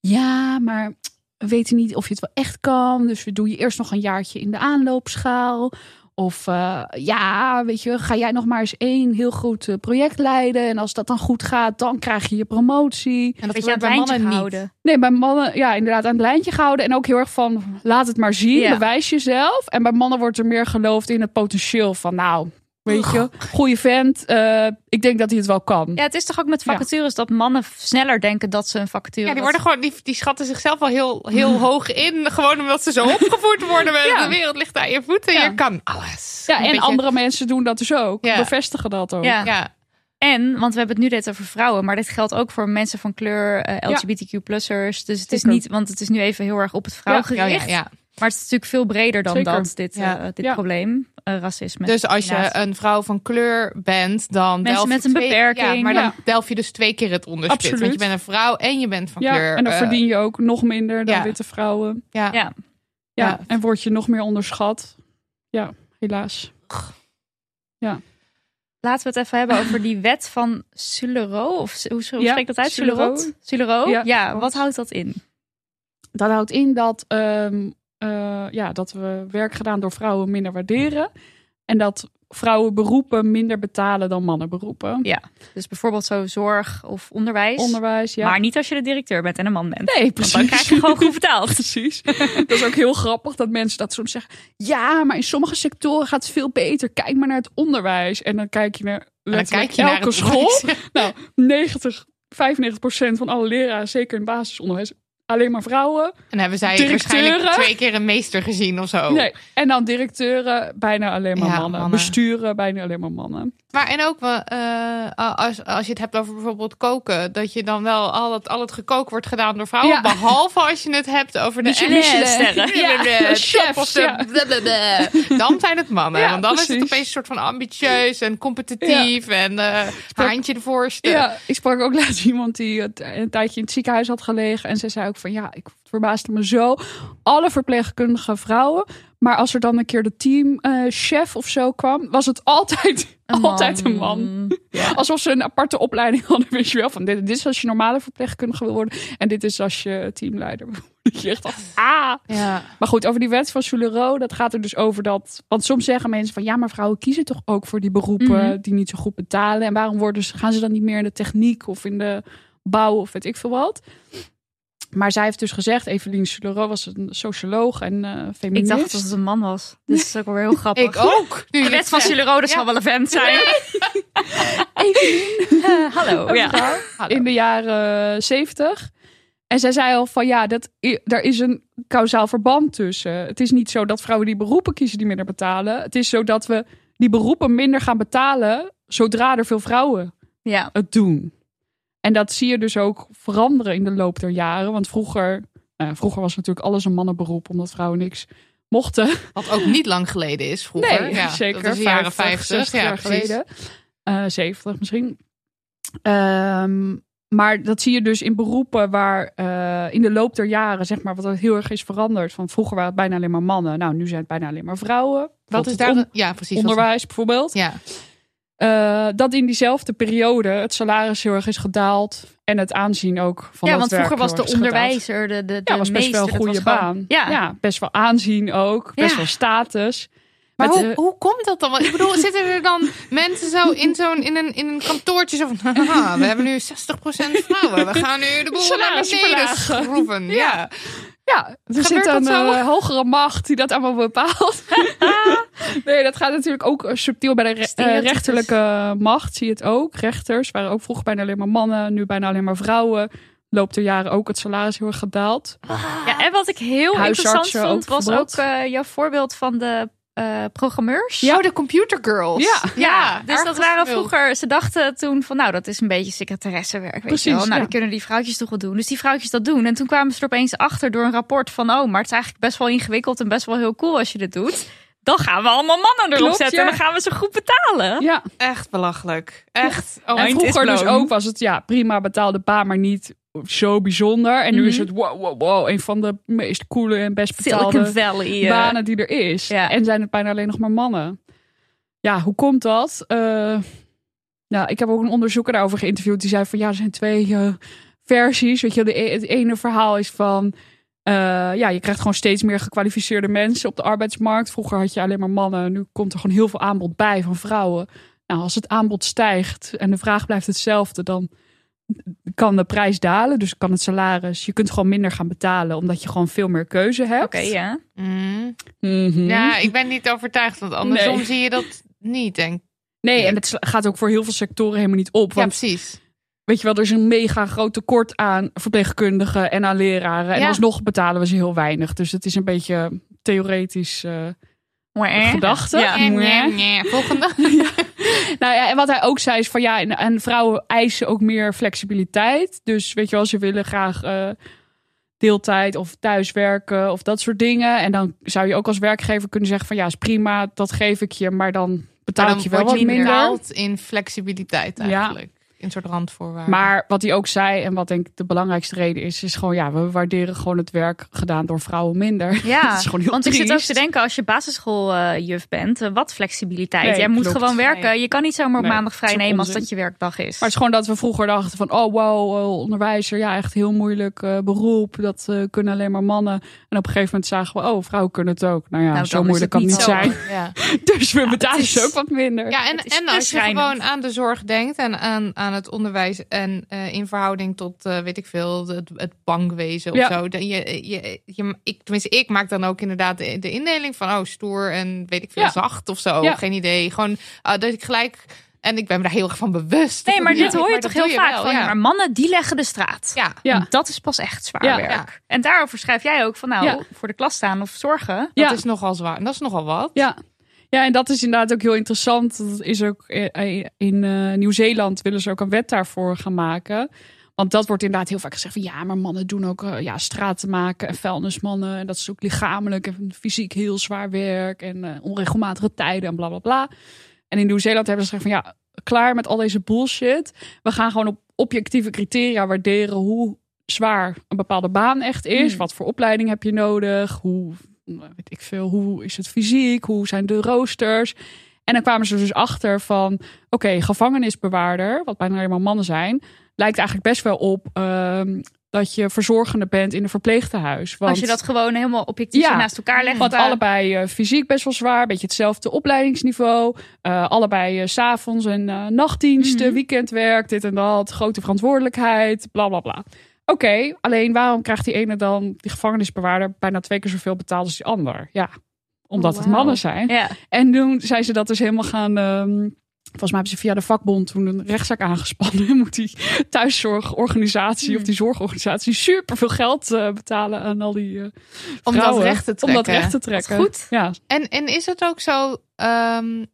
ja, maar we weten niet of je het wel echt kan. Dus we doen je eerst nog een jaartje in de aanloopschaal. Of eh, ja, weet je, ga jij nog maar eens één heel goed eh, project leiden. En als dat dan goed gaat, dan krijg je je promotie. En dat het bij mannen niet. Nee, bij mannen, ja, inderdaad aan het lijntje gehouden. En ook heel erg van, laat het maar zien, Ja. bewijs jezelf. En bij mannen wordt er meer geloofd in het potentieel van, nou, Weet je, goede vent. eh, ik denk dat hij het wel kan. Ja, het is toch ook met vacatures dat mannen sneller denken dat ze een vacature... Ja, die dat- worden gewoon, die, die schatten zichzelf al heel, heel [laughs] hoog in. Gewoon omdat ze zo opgevoed worden. Met [laughs] Ja. De wereld ligt aan je voeten. Ja. Je kan alles. Ja, Een en beetje- andere mensen doen dat dus ook. Ja. Bevestigen dat ook. Ja. Ja, En, want we hebben het nu net over vrouwen, maar dit geldt ook voor mensen van kleur, eh, LGBTQ-plussers. Dus het is niet, want het is nu even heel erg op het vrouw ja, gericht. ja, ja. Maar het is natuurlijk veel breder dan Zeker. dat, dit, Ja. eh, dit Ja. probleem, eh, racisme. Dus als je een vrouw van kleur bent, dan Mensen delf je met een twee- beperking. Ja, maar dan Ja. delf je dus twee keer het onderspit. Absoluut. Want je bent een vrouw en je bent van Ja, kleur. en dan eh, verdien je ook nog minder dan ja. witte vrouwen. ja. ja. Ja, Ja. en word je nog meer onderschat. Ja, helaas. Laten we het even hebben over die wet van Sulero. Of hoe, hoe Ja, spreekt dat uit? Sulero. Sulero? Ja, Ja, wat houdt dat in? Dat houdt in dat, ehm, eh, ja, dat we werk gedaan door vrouwen minder waarderen. En dat vrouwen beroepen minder betalen dan mannen beroepen. Ja, dus bijvoorbeeld zo zorg of onderwijs. Onderwijs, ja. Maar niet als je de directeur bent en een man bent. nee, Want precies. dan krijg je gewoon goed betaald. [laughs] Precies. Dat is ook heel grappig dat mensen dat soms zeggen. Ja, maar in sommige sectoren gaat het veel beter. Kijk maar naar het onderwijs. En dan kijk je naar, dan kijk je naar elke school. Nou, 90, 95 procent van alle leraren, zeker in basisonderwijs, alleen maar vrouwen. En hebben zij waarschijnlijk twee keer een meester gezien of zo. Nee. En dan directeuren, bijna alleen maar Ja, mannen. mannen. Besturen, bijna alleen maar mannen. Maar en ook wel, eh, als, als je het hebt over bijvoorbeeld koken, dat je dan wel al het, al het gekookt wordt gedaan door vrouwen. Ja. Behalve als je het hebt over de Michelin- sterren. Ja, de chefs, de blablabla. Dan zijn het mannen. Ja, Want dan is het opeens een soort van ambitieus en competitief en eh haantje de voorste. Ja, ik sprak ook laatst iemand die het- een tijdje in het ziekenhuis had gelegen. En ze zei ook van ja, ik verbaasde me zo. Alle verpleegkundige vrouwen. Maar als er dan een keer de teamchef of zo kwam, was het altijd, altijd een man. [laughs] Alsof ze een aparte opleiding hadden, weet je wel. Van dit, dit is als je normale verpleegkundige wil worden. En dit is als je teamleider wil worden. [laughs] Je echt ah. Ja. Maar goed, over die wet van Soulero, dat gaat er dus over dat... Want soms zeggen mensen van, ja, maar vrouwen kiezen toch ook voor die beroepen Mhm. die niet zo goed betalen. En waarom worden ze, gaan ze dan niet meer in de techniek of in de bouw of weet ik veel wat? Maar zij heeft dus gezegd, Evelien Soulero was een socioloog en Ik feminist. dacht dat het een man was. Dus dat is ook wel heel grappig. Ik ook. Nu wet van. Sulero, dat Ja. zal wel een vent zijn. [laughs] Eh, hallo. Ja. in de jaren zeventig. En zij zei al van ja, dat, daar is een kausaal verband tussen. Het is niet zo dat vrouwen die beroepen kiezen die minder betalen. Het is zo dat we die beroepen minder gaan betalen zodra er veel vrouwen ja. het doen. En dat zie je dus ook veranderen in de loop der jaren. Want vroeger, nou, vroeger was natuurlijk alles een mannenberoep, omdat vrouwen niks mochten. Wat ook niet lang geleden is vroeger. Nee, ja, zeker. Dat is jaren 50, 50. 60 ja, jaar geleden. Eh 70 misschien. Ehm, maar dat zie je dus in beroepen waar eh, in de loop der jaren, zeg maar, wat er heel erg is veranderd. Van vroeger waren het bijna alleen maar mannen. Nou, nu zijn het bijna alleen maar vrouwen. Wat is daar? ja, precies. onderwijs bijvoorbeeld. Ja. Eh, dat in diezelfde periode het salaris heel erg is gedaald. En het aanzien ook van ja, want vroeger was de onderwijzer, de, de, de Ja, was best wel een goede gewoon- baan. Ja. best wel aanzien ook. Best Ja. wel status. Maar hoe, hoe komt dat dan? Ik bedoel, zitten er dan [laughs] mensen zo in zo'n in een, in een kantoortje zo van, haha, we hebben nu 60% vrouwen. We gaan nu de boel naar beneden schroeven. Ja. Ja, er Gebeurt zit een eh, hogere macht die dat allemaal bepaalt. [laughs] nee, dat gaat natuurlijk ook eh, subtiel bij de re- eh, rechterlijke macht. Zie je het ook. Rechters waren ook vroeger bijna alleen maar mannen, nu bijna alleen maar vrouwen. Loopt er jaren ook het salaris heel erg gedaald. Ja, en wat ik heel interessant vond, ook was ook jouw voorbeeld van de eh, programmeurs. Ja, de computer girls. Ja. Ja, dus dat waren vroeger, ze dachten toen van nou, dat is een beetje secretaressewerk. Weet Precies, je wel. Nou, ja. dan kunnen die vrouwtjes toch wel doen. Dus die vrouwtjes dat doen. En toen kwamen ze er opeens achter door een rapport van oh, maar het is eigenlijk best wel ingewikkeld en best wel heel cool als je dit doet. Dan gaan we allemaal mannen erop Klopt, zetten ja. en dan gaan we ze goed betalen. Ja, Echt belachelijk. Echt. Oh, en vroeger dus ook was het ja, prima betaalde baan, maar niet zo bijzonder. En nu Mhm. is het wow, wow, wow, een van de meest coole en best betaalde Valley. eh, banen die er is. Ja. En zijn het bijna alleen nog maar mannen. Ja, hoe komt dat? Eh, nou, ik heb ook een onderzoeker daarover geïnterviewd. Die zei van ja, er zijn twee eh, versies. Weet je, de, e- het ene verhaal is van ja, je krijgt gewoon steeds meer gekwalificeerde mensen op de arbeidsmarkt. Vroeger had je alleen maar mannen. Nu komt er gewoon heel veel aanbod bij van vrouwen. Nou, als het aanbod stijgt en de vraag blijft hetzelfde, dan kan de prijs dalen. Dus kan het salaris. Je kunt gewoon minder gaan betalen, omdat je gewoon veel meer keuze hebt. Oké, ja. Mm. Mhm. Ja, ik ben niet overtuigd, want andersom Nee. zie je dat niet, denk Nee, en het gaat ook voor heel veel sectoren helemaal niet op. Ja, Want precies. weet je wel, er is een mega groot tekort aan verpleegkundigen en aan leraren. En Ja. alsnog betalen we ze heel weinig. Dus het is een beetje theoretisch eh, gedachte. Ja. Mwah. Nee, nee. Volgende. [laughs] [laughs] Nou ja, en wat hij ook zei is van ja, en, en vrouwen eisen ook meer flexibiliteit. Dus weet je wel, ze willen graag eh, deeltijd of thuiswerken of dat soort dingen. En dan zou je ook als werkgever kunnen zeggen van ja, is prima, dat geef ik je, maar dan betaal Maar ik je wel wat je minder. in flexibiliteit Ja. eigenlijk. In een soort randvoorwaarden. Maar wat hij ook zei, en wat denk ik de belangrijkste reden is, is gewoon ja, we waarderen gewoon het werk gedaan door vrouwen minder. Ja, [laughs] dat is gewoon heel want ik zit ook te denken, als je basisschooljuf bent, eh, wat flexibiliteit. Nee, Jij moet gewoon werken. Nee. Je kan niet zomaar op Nee, maandag vrij nemen als dat je werkdag is. Maar het is gewoon dat we vroeger dachten van, oh wow, eh, onderwijzer, ja, echt heel moeilijk eh, beroep. Dat eh, kunnen alleen maar mannen. En op een gegeven moment zagen we, oh, vrouwen kunnen het ook. Nou ja, Nou, zo moeilijk het kan het niet zijn. Ja. [laughs] Dus we betalen het is- ze ook wat minder. Ja, en, en als je gewoon aan de zorg denkt en aan, aan het onderwijs en eh, in verhouding tot, eh, weet ik veel, het, het bankwezen of Ja. zo. Dan je, je, je, ik, tenminste, ik maak dan ook inderdaad de, de indeling van, oh, stoer en weet ik veel, Ja. zacht of zo. Ja. Geen idee. Gewoon ah, dat ik gelijk, en ik ben me daar heel erg van bewust. nee, maar Ja, dit hoor je maar toch heel je vaak wel, van, maar mannen die leggen de straat. Ja. Ja. En dat is pas echt zwaar Ja. werk. Ja. En daarover schrijf jij ook van, nou, Ja. voor de klas staan of zorgen. Dat Ja. is nogal zwaar. En dat is nogal wat. Ja. Ja, en dat is inderdaad ook heel interessant. Dat is ook eh, in eh, Nieuw-Zeeland willen ze ook een wet daarvoor gaan maken. Want dat wordt inderdaad heel vaak gezegd van ja, maar mannen doen ook eh, ja, straten maken en vuilnismannen. En dat is ook lichamelijk en fysiek heel zwaar werk en eh, onregelmatige tijden en bla bla bla. En in Nieuw-Zeeland hebben ze gezegd van ja, klaar met al deze bullshit. We gaan gewoon op objectieve criteria waarderen hoe zwaar een bepaalde baan echt is. Hmm. Wat voor opleiding heb je nodig? Hoe, weet ik veel, hoe is het fysiek? Hoe zijn de roosters? En dan kwamen ze dus achter van, oké, gevangenisbewaarder, wat bijna alleen maar mannen zijn, lijkt eigenlijk best wel op ehm, dat je verzorgende bent in een verpleegtehuis. Want, Als je dat gewoon helemaal objectief Ja. naast elkaar legt. want daar- allebei eh, fysiek best wel zwaar, beetje hetzelfde opleidingsniveau. eh, allebei eh, s s'avonds en eh, nachtdiensten, Mhm. weekendwerk, dit en dat, grote verantwoordelijkheid, bla bla bla. Oké, alleen waarom krijgt die ene dan, die gevangenisbewaarder, bijna twee keer zoveel betaald als die ander? Ja, omdat Oh, het wauw. mannen zijn. Ja. En toen zijn ze dat dus helemaal gaan. ehm, volgens mij hebben ze via de vakbond toen een rechtszaak aangespannen. [laughs] Moet die thuiszorgorganisatie of die zorgorganisatie super veel geld eh, betalen aan al die. eh, Om dat recht te Om dat trekken. recht te trekken. goed. Ja, En, en is het ook zo, ehm,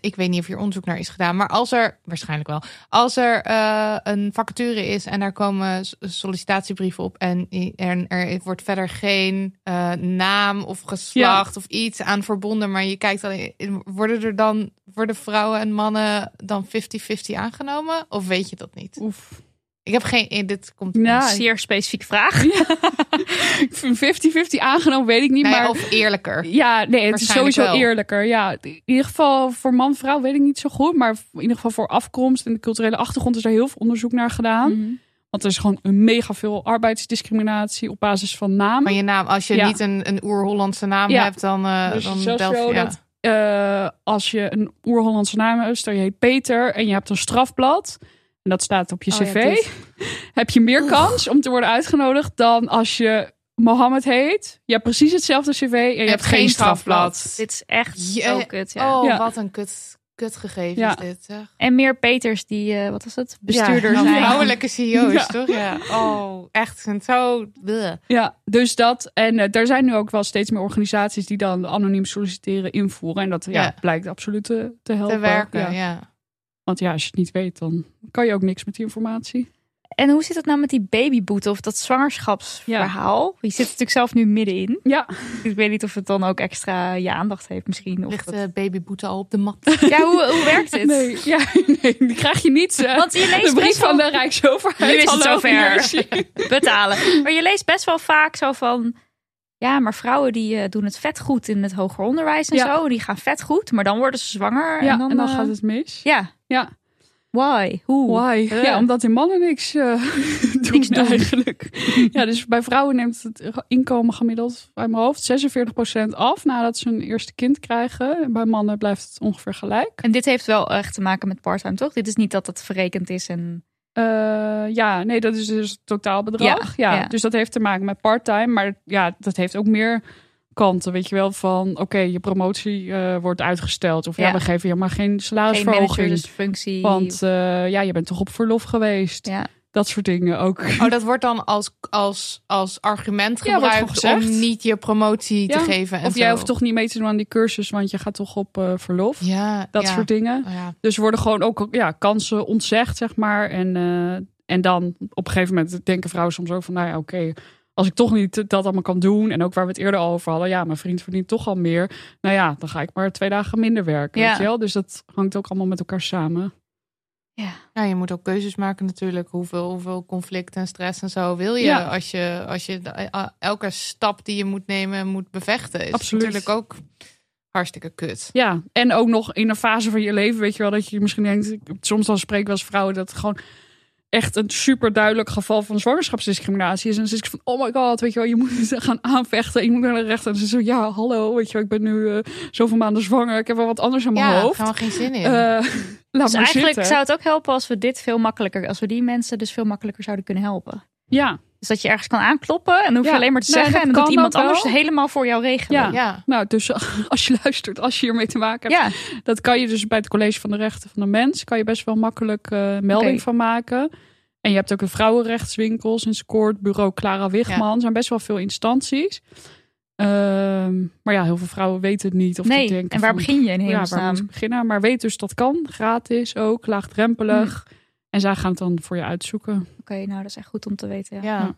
ik weet niet of hier onderzoek naar is gedaan, maar als er, waarschijnlijk wel, als er eh, een vacature is en daar komen sollicitatiebrieven op en er, er wordt verder geen eh, naam of geslacht of iets aan verbonden, maar je kijkt alleen, worden er dan, worden vrouwen en mannen dan 50-50 aangenomen? Of weet je dat niet? oef. Ik heb geen, eh, dit komt Ja, Zeer specifieke vraag. [laughs] ik vind 50-50 aangenomen, weet ik niet. Nou ja, maar of eerlijker. ja, nee, het is sowieso wel. eerlijker. Ja, in ieder geval voor man-vrouw weet ik niet zo goed. Maar in ieder geval voor afkomst en de culturele achtergrond is er heel veel onderzoek naar gedaan. Mhm. Want er is gewoon een mega veel arbeidsdiscriminatie op basis van naam. Van je naam, als je Ja. niet een, een oer-Hollandse naam Ja. hebt, dan, eh Dus dan ja. dat eh, als je een oer-Hollandse naam hebt, stel je heet Peter en je hebt een strafblad, en dat staat op je Oh ja, cv, [laughs] heb je meer kans om te worden uitgenodigd dan als je Mohammed heet. Je hebt precies hetzelfde cv en je, hebt geen strafblad. Dit is echt Je- zo kut, ja. Oh, Ja. wat een kut, kut gegeven Ja. is dit. Zeg. En meer Peters die, eh, wat was het, bestuurder ja, zijn. Vrouwelijke CEO's, Ja. toch? Ja. Oh, echt. Zo... bleh. Ja, dus dat. En eh, er zijn nu ook wel steeds meer organisaties die dan anoniem solliciteren invoeren. En dat ja, Ja. blijkt absoluut te, te helpen. Te werken, Ja. Want ja, als je het niet weet, dan kan je ook niks met die informatie. En hoe zit het nou met die babyboete of dat zwangerschapsverhaal? Je zit natuurlijk zelf nu middenin. Ja, Ik weet niet of het dan ook extra je aandacht heeft misschien. Of Ligt dat- de babyboete al op de mat? Ja, hoe, hoe werkt dit? nee, ja, [laughs] nee, die krijg je niet. eh, Want je leest de brief best wel- van de Rijksoverheid. Nu is het zover. [laughs] betalen. Maar je leest best wel vaak zo van... Ja, maar vrouwen die eh, doen het vet goed in het hoger onderwijs en Ja. zo. Die gaan vet goed, maar dan worden ze zwanger. Ja, en dan, eh, gaat het mis. Ja, Ja, why? Hoe? why? Ja, omdat die mannen niks, eh [laughs] doen, [laughs] Niks doen. eigenlijk. [laughs] Ja, dus bij vrouwen neemt het inkomen gemiddeld uit mijn hoofd 46% af nadat ze een eerste kind krijgen. En bij mannen blijft het ongeveer gelijk. En dit heeft wel echt te maken met parttime, toch? Dit is niet dat het verrekend is en... Eh, ja, nee, dat is dus het totaalbedrag. Ja, Ja, ja. Dus dat heeft te maken met parttime. Maar ja, dat heeft ook meer kanten, weet je wel, van oké, je promotie eh, wordt uitgesteld. Of ja. Ja. we geven je maar geen Geen salarisverhoging. managersfunctie. Want eh, ja, je bent toch op verlof geweest. ja. Dat soort dingen ook. Oh, dat wordt dan als, als, als argument gebruikt om niet je promotie te geven. En Of jij zo. hoeft toch niet mee te doen aan die cursus, want je gaat toch op eh, verlof. Ja, Dat soort dingen. Oh. Dus worden gewoon ook ja, kansen ontzegd, zeg maar. En, en dan op een gegeven moment denken vrouwen soms ook van, nou ja, oké, als ik toch niet dat allemaal kan doen. En ook waar we het eerder al over hadden, ja, mijn vriend verdient toch al meer. Nou ja, dan ga ik maar twee dagen minder werken. Ja. Weet je wel? Dus dat hangt ook allemaal met elkaar samen. Ja. Ja, je moet ook keuzes maken natuurlijk. Hoeveel, hoeveel conflict en stress en zo wil je Ja. als je, als je elke stap die je moet nemen moet bevechten. Is Absoluut. natuurlijk ook hartstikke kut. Ja, en ook nog in een fase van je leven, weet je wel, dat je misschien denkt, ik- soms dan spreek ik wel als vrouwen dat gewoon echt een super duidelijk geval van zwangerschapsdiscriminatie is. En dan zit ik van, oh my god, weet je wel, je moet [laughs] het gaan aanvechten, je moet naar de rechter. En ze zo, ja, hallo, weet je wel, ik ben nu eh, zoveel maanden zwanger, ik heb wel wat anders aan mijn Ja, hoofd. we geen zin in. Eh, [laughs] laat Dus maar eigenlijk zitten. zou het ook helpen als we dit veel makkelijker, als we die mensen dus veel makkelijker zouden kunnen helpen. Ja, Dus dat je ergens kan aankloppen en dan hoef je Ja, alleen maar te nee, zeggen dat en dan doet kan iemand wel. anders helemaal voor jou regelen. Ja. ja. nou, dus [laughs] als je luistert, als je hiermee te maken hebt, Ja, Dat kan je dus bij het College van de Rechten van de Mens. Kan je best wel makkelijk eh, melding van maken. En je hebt ook de vrouwenrechtswinkels in Scoort, bureau Clara Wigman. Er zijn best wel veel instanties. Ehm, maar ja, heel veel vrouwen weten het niet. Of die nee. denken En waar van, begin je in Ja, waar hemelsnaam? moet ik beginnen? Maar weet dus dat kan. Gratis ook, laagdrempelig. Hm. En zij gaan het dan voor je uitzoeken. Oké, nou dat is echt goed om te weten. Ja. Ja.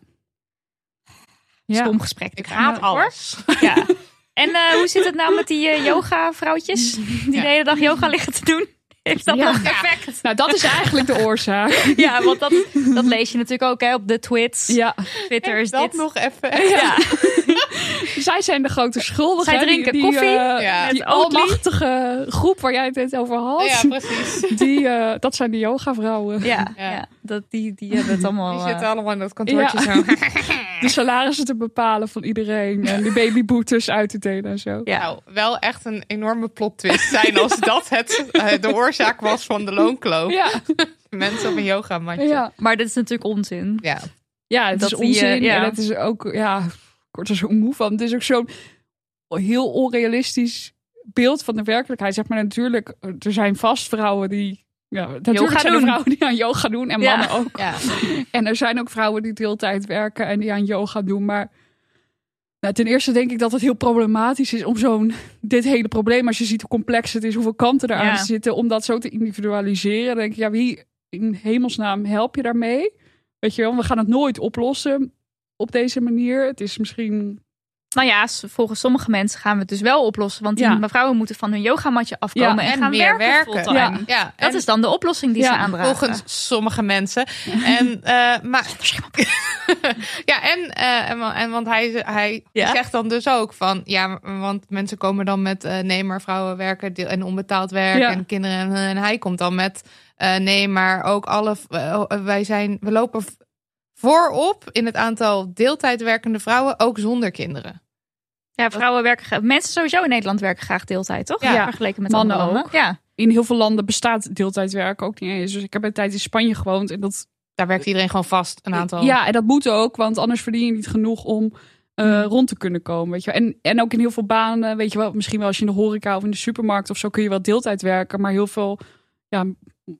Ja. Stom gesprek. Ik haat hoor. alles. [laughs] Ja. En eh, hoe zit het nou met die eh, yoga-vrouwtjes? [laughs] Die de hele dag yoga liggen te doen? Heeft dat Ja. nog effect? [laughs] Nou, dat is eigenlijk de oorzaak. Ja, want dat, dat lees je natuurlijk ook hè, op de twits. Ja, Twitter is dat dit. nog even. [laughs] Ja. [laughs] zij zijn de grote schuldigen. Zij drinken die, die, koffie eh, Ja. die almachtige groep waar jij het net over had. Ja, precies. Die, eh, dat zijn de yoga-vrouwen. Ja, Ja. ja. dat, die, die hebben het allemaal. Die eh, zitten allemaal in dat kantoortje Ja. zo. De salarissen te bepalen van iedereen. En de babyboetes uit te delen en zo. ja. Nou, wel echt een enorme plot twist zijn als dat het, eh, de oorzaak was van de loonkloof. Ja, [laughs] Mensen op een yogamatje. ja. Maar dit is natuurlijk onzin. Ja. ja het Dat is die, onzin. eh, ja. En het is ook, ja, ik word er zo moe van. Het is ook zo'n heel onrealistisch beeld van de werkelijkheid. Zeg maar natuurlijk, er zijn vast vrouwen die... Ja, natuurlijk Yoga zijn er doen. vrouwen die aan yoga doen en Ja. mannen ook. Ja. En er zijn ook vrouwen die deeltijd werken en die aan yoga doen. Maar nou, ten eerste denk ik dat het heel problematisch is om zo'n dit hele probleem, als je ziet hoe complex het is, hoeveel kanten eraan Ja. zitten, om dat zo te individualiseren. Dan denk ik, ja, wie in hemelsnaam help je daarmee? Weet je wel, we gaan het nooit oplossen op deze manier. Het is misschien. Nou ja, volgens sommige mensen gaan we het dus wel oplossen. Want die Ja. mevrouwen moeten van hun yogamatje afkomen Ja, en, En gaan meer werken. Ja. Ja, Dat en is dan de oplossing die ze aandragen. volgens sommige mensen. En, eh, maar, [laughs] ja, en, eh, en, wa- en want hij, hij zegt dan dus ook van, ja, want mensen komen dan met eh, nee, maar vrouwen werken en onbetaald werk en kinderen. En, en hij komt dan met eh, nee, maar ook alle, eh, wij zijn, we lopen voorop in het aantal deeltijd werkende vrouwen, ook zonder kinderen. Ja, vrouwen werken graag. Mensen sowieso in Nederland werken graag deeltijd, toch? Ja. vergeleken met Mannen ook. Ja. In heel veel landen bestaat deeltijdwerk ook niet eens. Dus ik heb een tijd in Spanje gewoond en dat Daar werkt iedereen gewoon vast een aantal. Ja, en dat moet ook, want anders verdien je niet genoeg om eh, rond te kunnen komen. Weet je wel. En, en ook in heel veel banen, weet je wel, misschien wel als je in de horeca of in de supermarkt of zo kun je wel deeltijd werken, maar heel veel ja,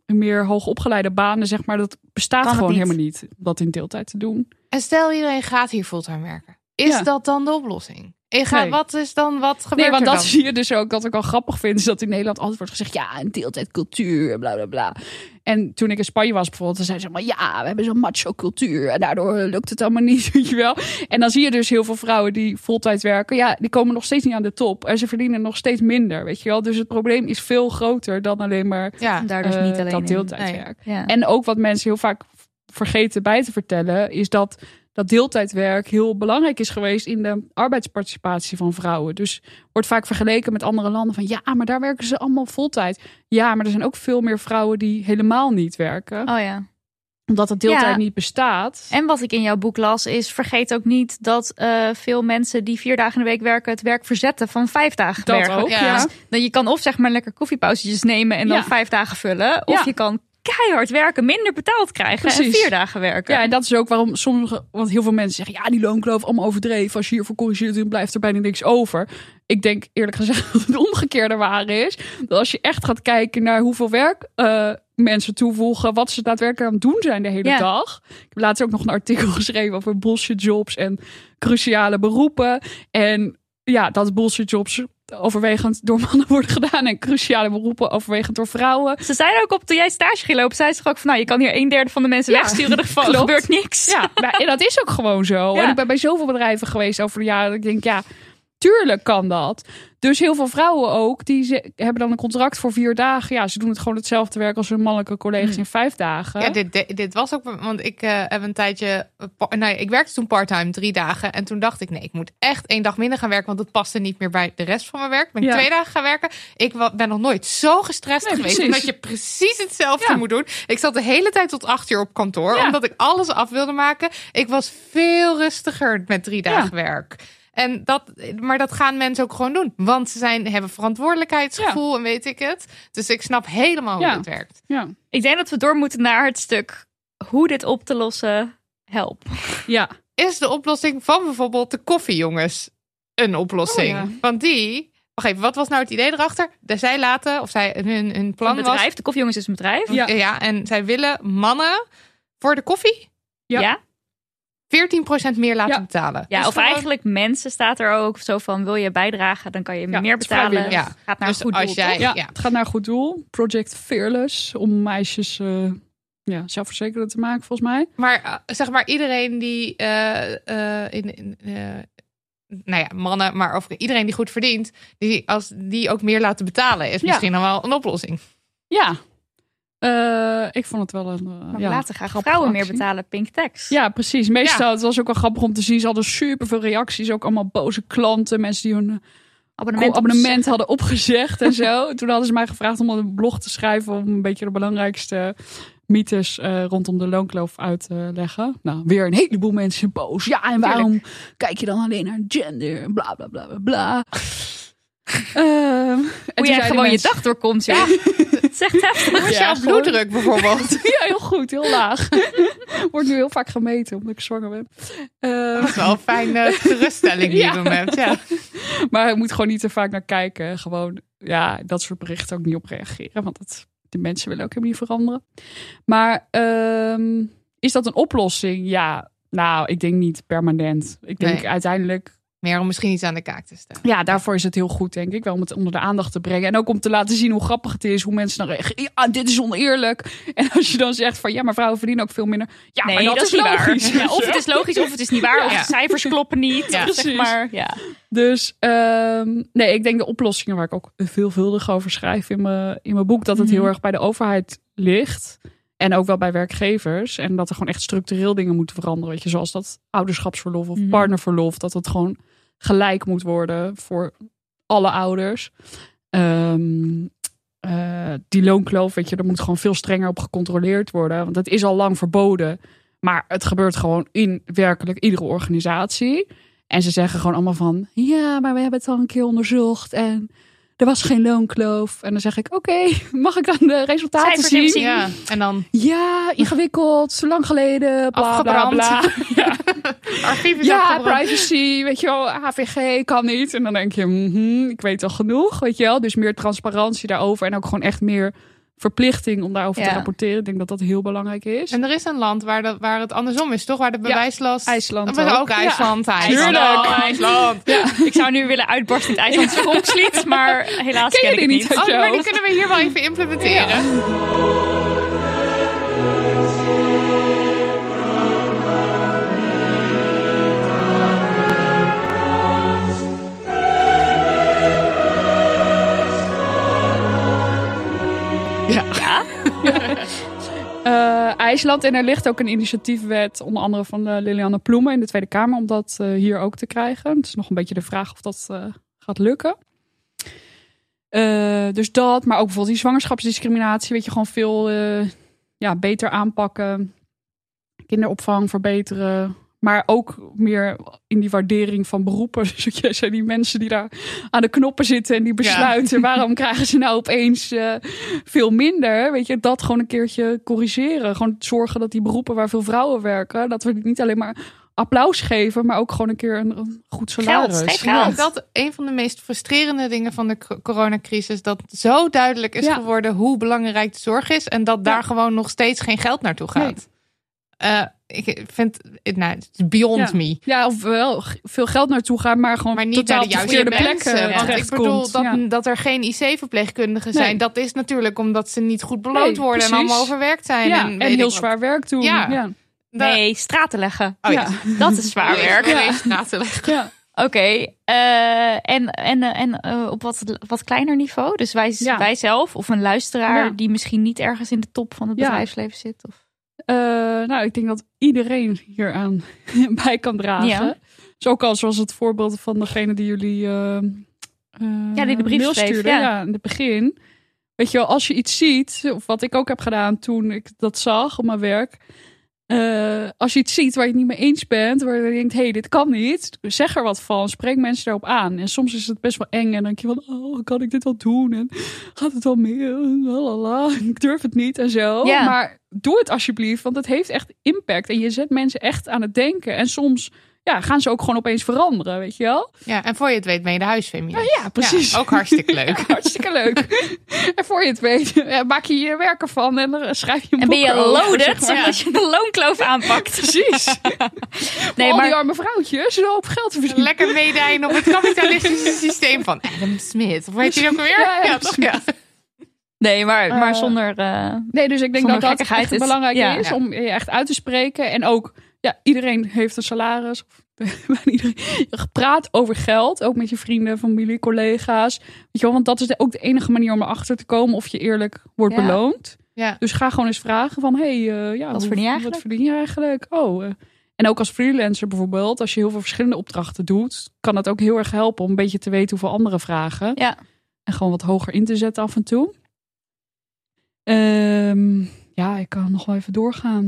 meer hoogopgeleide banen, zeg maar, dat bestaat gewoon niet. helemaal niet, om dat in deeltijd te doen. En stel iedereen gaat hier fulltime werken. Is Ja. dat dan de oplossing? Ik ga, Nee. Wat is dan, wat gebeurt Nee, want er dat dan? zie je dus ook, dat ik wel grappig vind, is dat in Nederland altijd wordt gezegd, ja, een deeltijdcultuur, bla bla bla. En toen ik in Spanje was bijvoorbeeld, dan zeiden ze maar, ja, we hebben zo'n macho cultuur en daardoor lukt het allemaal [laughs] niet, weet je wel. En dan zie je dus heel veel vrouwen die voltijd werken, ja, die komen nog steeds niet aan de top en ze verdienen nog steeds minder, weet je wel. Dus het probleem is veel groter dan alleen maar Ja, Daar dus eh, niet alleen dat deeltijdwerk. Ja. En ook wat mensen heel vaak vergeten bij te vertellen, is dat dat deeltijdwerk heel belangrijk is geweest in de arbeidsparticipatie van vrouwen. Dus wordt vaak vergeleken met andere landen van ja, maar daar werken ze allemaal voltijd. Ja, maar er zijn ook veel meer vrouwen die helemaal niet werken, Oh ja. omdat het deeltijd Ja. niet bestaat. En wat ik in jouw boek las, is vergeet ook niet dat eh, veel mensen die vier dagen in de week werken, het werk verzetten van vijf dagen dat werken. ook, Ja. ja. Dan je kan of zeg maar lekker koffiepauzetjes nemen en dan Ja. vijf dagen vullen. Of Ja. je kan keihard werken, minder betaald krijgen en Precies. vier dagen werken. Ja, en dat is ook waarom sommige, want heel veel mensen zeggen, ja, die loonkloof allemaal overdreven. Als je hiervoor corrigeert, dan blijft er bijna niks over. Ik denk eerlijk gezegd [laughs] dat het omgekeerde waar is. Dat als je echt gaat kijken naar hoeveel werk eh, mensen toevoegen, wat ze daadwerkelijk aan het doen zijn de hele Ja. dag. Ik heb laatst ook nog een artikel [laughs] geschreven over bullshit jobs en cruciale beroepen. En ja, dat bullshit jobs overwegend door mannen worden gedaan en cruciale beroepen overwegend door vrouwen. Ze zeiden ook op, toen jij stage ging lopen, zei ze ook van, nou, je kan hier een derde van de mensen Ja, wegsturen, er [laughs] gebeurt niks. Ja, maar, en dat is ook gewoon zo. Ja. En ik ben bij zoveel bedrijven geweest over de jaren. Dat ik denk, ja, tuurlijk kan dat. Dus heel veel vrouwen ook, die ze, hebben dan een contract voor vier dagen. Ja, ze doen het gewoon hetzelfde werk als hun mannelijke collega's in vijf dagen. Ja, dit, dit, dit was ook, want ik eh, heb een tijdje, nou, ja, ik werkte toen part-time drie dagen en toen dacht ik, nee, ik moet echt één dag minder gaan werken, want het paste niet meer bij de rest van mijn werk. Ben ik Ja. twee dagen gaan werken. Ik ben nog nooit zo gestrest Nee, geweest, omdat je precies hetzelfde Ja. moet doen. Ik zat de hele tijd tot acht uur op kantoor, Ja. omdat ik alles af wilde maken. Ik was veel rustiger met drie dagen werk. En dat, maar dat gaan mensen ook gewoon doen. Want ze zijn, hebben verantwoordelijkheidsgevoel en weet ik het. Dus ik snap helemaal hoe Ja. het werkt. ja. Ik denk dat we door moeten naar het stuk hoe dit op te lossen helpt. ja. is de oplossing van bijvoorbeeld de koffiejongens een oplossing. Oh, ja. Want die, wacht even, wat was nou het idee erachter? De, zij laten, of zij, hun, hun plan Een bedrijf, de koffiejongens is een bedrijf. Ja. Ja, en zij willen mannen voor de koffie Ja. Ja. 14% meer laten Ja. betalen. Ja, Dus of gewoon- eigenlijk mensen staat er ook zo van, wil je bijdragen, dan kan je Ja, meer betalen. Ja. Gaat naar Dus een goed als doel, jij-? Ja, Ja. het gaat naar een goed doel. Project Fearless, om meisjes eh, ja, zelfverzekerder te maken, volgens mij. Maar eh, zeg maar, iedereen die eh, eh, in, in eh, nou ja, mannen, maar over iedereen die goed verdient, die als die ook meer laten betalen, is Ja. misschien dan wel een oplossing. Ja. Eh, ik vond het wel een. eh, Maar ja, laten graag grappige vrouwen meer betalen, pink tax. Ja, precies. Meestal, het was ook wel grappig om te zien. Ze hadden superveel reacties. Ook allemaal boze klanten. Mensen die hun eh, abonnement, abonnement, hadden opgezegd en [laughs] zo. Toen hadden ze mij gevraagd om een blog te schrijven. Om een beetje de belangrijkste mythes rondom de loonkloof uit te leggen. Nou, weer een heleboel mensen boos. Ja, en waarom kijk je dan alleen naar gender? Bla, bla, bla, bla, bla. Toen Hoe jij gewoon je dag doorkomt, ja. Het is echt heftig. Hoe is Ja, jouw bloeddruk bijvoorbeeld? [laughs] Ja, heel goed, heel laag. [laughs] Wordt nu heel vaak gemeten omdat ik zwanger ben. Ehm, Dat is wel een fijne [laughs] geruststelling die Ja. je dan hebt. Ja. Maar je moet gewoon niet te vaak naar kijken. Gewoon, ja, dat soort berichten ook niet op reageren. Want dat, de mensen willen ook helemaal niet veranderen. Maar ehm, is dat een oplossing? Ja, nou, ik denk niet permanent. Ik denk Nee. uiteindelijk, Meer om misschien iets aan de kaak te stellen. ja, daarvoor is het heel goed, denk ik. Wel om het onder de aandacht te brengen. En ook om te laten zien hoe grappig het is. Hoe mensen dan reageren. Ja, dit is oneerlijk. En als je dan zegt van, ja, maar vrouwen verdienen ook veel minder. Ja, Nee, maar dat, dat, is niet logisch. Ja, of [laughs] het is logisch, of het is niet waar. Of de cijfers kloppen niet. Ja. zeg maar, ja. Dus ehm, nee, ik denk de oplossingen waar ik ook veelvuldig over schrijf in mijn, in mijn boek, dat het Mhm. heel erg bij de overheid ligt. En ook wel bij werkgevers. En dat er gewoon echt structureel dingen moeten veranderen. Weet je, zoals dat ouderschapsverlof of Mhm. partnerverlof. Dat het gewoon gelijk moet worden voor alle ouders. Ehm, eh, die loonkloof, weet je, er moet gewoon veel strenger op gecontroleerd worden. Want het is al lang verboden. Maar het gebeurt gewoon in werkelijk iedere organisatie. En ze zeggen gewoon allemaal van... Ja, maar we hebben het al een keer onderzocht en er was geen loonkloof. En dan zeg ik, oké, [laughs] mag ik dan de resultaten Cijfers zien? Ja, en dan Ja, ingewikkeld, zo lang geleden, bla Afgebrand. bla. [laughs] Ja, archief is ja afgebrand. privacy, weet je wel, HVG kan niet. En dan denk je, mhm, ik weet al genoeg, weet je wel. Dus meer transparantie daarover en ook gewoon echt meer verplichting om daarover te Ja. rapporteren. Ik denk dat dat heel belangrijk is. En er is een land waar, dat, waar het andersom is, toch? Waar de bewijslast... IJsland Maar ook. ook. IJsland. Ja. IJsland. Tuurlijk. Oh, IJsland. Ik zou nu willen uitbarsten in het IJslandse volkslied, maar helaas Ken ik niet. niet? Oh, maar die kunnen we hier wel even implementeren. Eh, IJsland. En er ligt ook een initiatiefwet, onder andere van eh, Lilianne Ploemen in de Tweede Kamer, om dat eh, hier ook te krijgen. Het is nog een beetje de vraag of dat gaat lukken. Dus dat, maar ook bijvoorbeeld die zwangerschapsdiscriminatie, weet je, gewoon veel ja, beter aanpakken. Kinderopvang verbeteren, Maar ook meer in die waardering van beroepen. [laughs] Dus jij zijn die mensen die daar aan de knoppen zitten en die besluiten. Waarom krijgen ze nou opeens eh, veel minder? Weet je, dat gewoon een keertje corrigeren. Gewoon zorgen dat die beroepen waar veel vrouwen werken, dat we niet alleen maar applaus geven, maar ook gewoon een keer een, een goed salaris. Geld, Ik geld. denk dat een van de meest frustrerende dingen van de co- coronacrisis dat zo duidelijk is Ja. geworden hoe belangrijk de zorg is en dat daar Ja. gewoon nog steeds geen geld naartoe gaat. Eh, ik vind, nou, beyond Ja. me. Ja, of wel veel geld naartoe gaan, maar gewoon Maar niet totaal naar de juiste plekken Want ik terechtkomt. bedoel, dat, Ja. dat er geen IC-verpleegkundigen zijn, Nee. dat is natuurlijk omdat ze niet goed beloond Nee, worden en allemaal overwerkt zijn. Ja, en, ik heel wat. zwaar werk doen. Ja. Nee, straten leggen. Oh, ja. Ja. [laughs] Dat is zwaar werk. Ja. Na te leggen. Ja. Oké, eh, en, en, eh, en eh, op wat, wat kleiner niveau? Dus wij, Ja. wij zelf of een luisteraar Ja. die misschien niet ergens in de top van het Ja. bedrijfsleven zit? Of... Eh, nou, ik denk dat iedereen hieraan [laughs] bij kan dragen. Ja. Dus ook al zoals het voorbeeld van degene die jullie Ja, die de brief mail schreef, stuurde, ja. ja. in het begin. Weet je wel, als je iets ziet, of wat ik ook heb gedaan toen ik dat zag op mijn werk. Eh, als je iets ziet waar je het niet mee eens bent, waar je denkt, hé, hey, dit kan niet, zeg er wat van, spreek mensen daarop aan. En soms is het best wel eng en dan denk je van, oh, kan ik dit wel doen? En gaat het wel meer? Lalala, ik durf het niet en zo. Maar doe het alsjeblieft, want het heeft echt impact. En je zet mensen echt aan het denken. En soms ja, gaan ze ook gewoon opeens veranderen, weet je wel? Ja, en voor je het weet ben je de huisfeminist. Ja, precies. Ja, ook hartstikke [laughs] leuk. Ja, hartstikke leuk. [laughs] en voor je het weet, ja, maak je je werk ervan en dan schrijf je een En ben je over, loaded zeg maar. als je de loonkloof aanpakt? Precies. [laughs] Nee, Al die maar, arme vrouwtjes, een hoop geld te verdienen. Lekker meedijnen op het kapitalistische systeem van Adam Smith. Of weet je ook alweer? Ja, toch? Nee, maar, maar Eh, zonder... eh, Nee, dus ik denk dat dat echt het- belangrijk ja. is Ja. om je echt uit te spreken. En ook, ja, iedereen heeft een salaris. Of [laughs] bijna iedereen. Praat over geld, ook met je vrienden, familie, collega's. Weet je wel, want dat is de- ook de enige manier om erachter te komen of je eerlijk wordt Ja. beloond. Ja. Dus ga gewoon eens vragen van, hey, eh, ja, Wat verdien je eigenlijk? Wat verdien je eigenlijk? Oh, eh. en ook als freelancer bijvoorbeeld, als je heel veel verschillende opdrachten doet, kan dat ook heel erg helpen om een beetje te weten hoeveel anderen vragen. Ja. En gewoon wat hoger in te zetten af en toe. Ehm, ja, ik kan nog wel even doorgaan.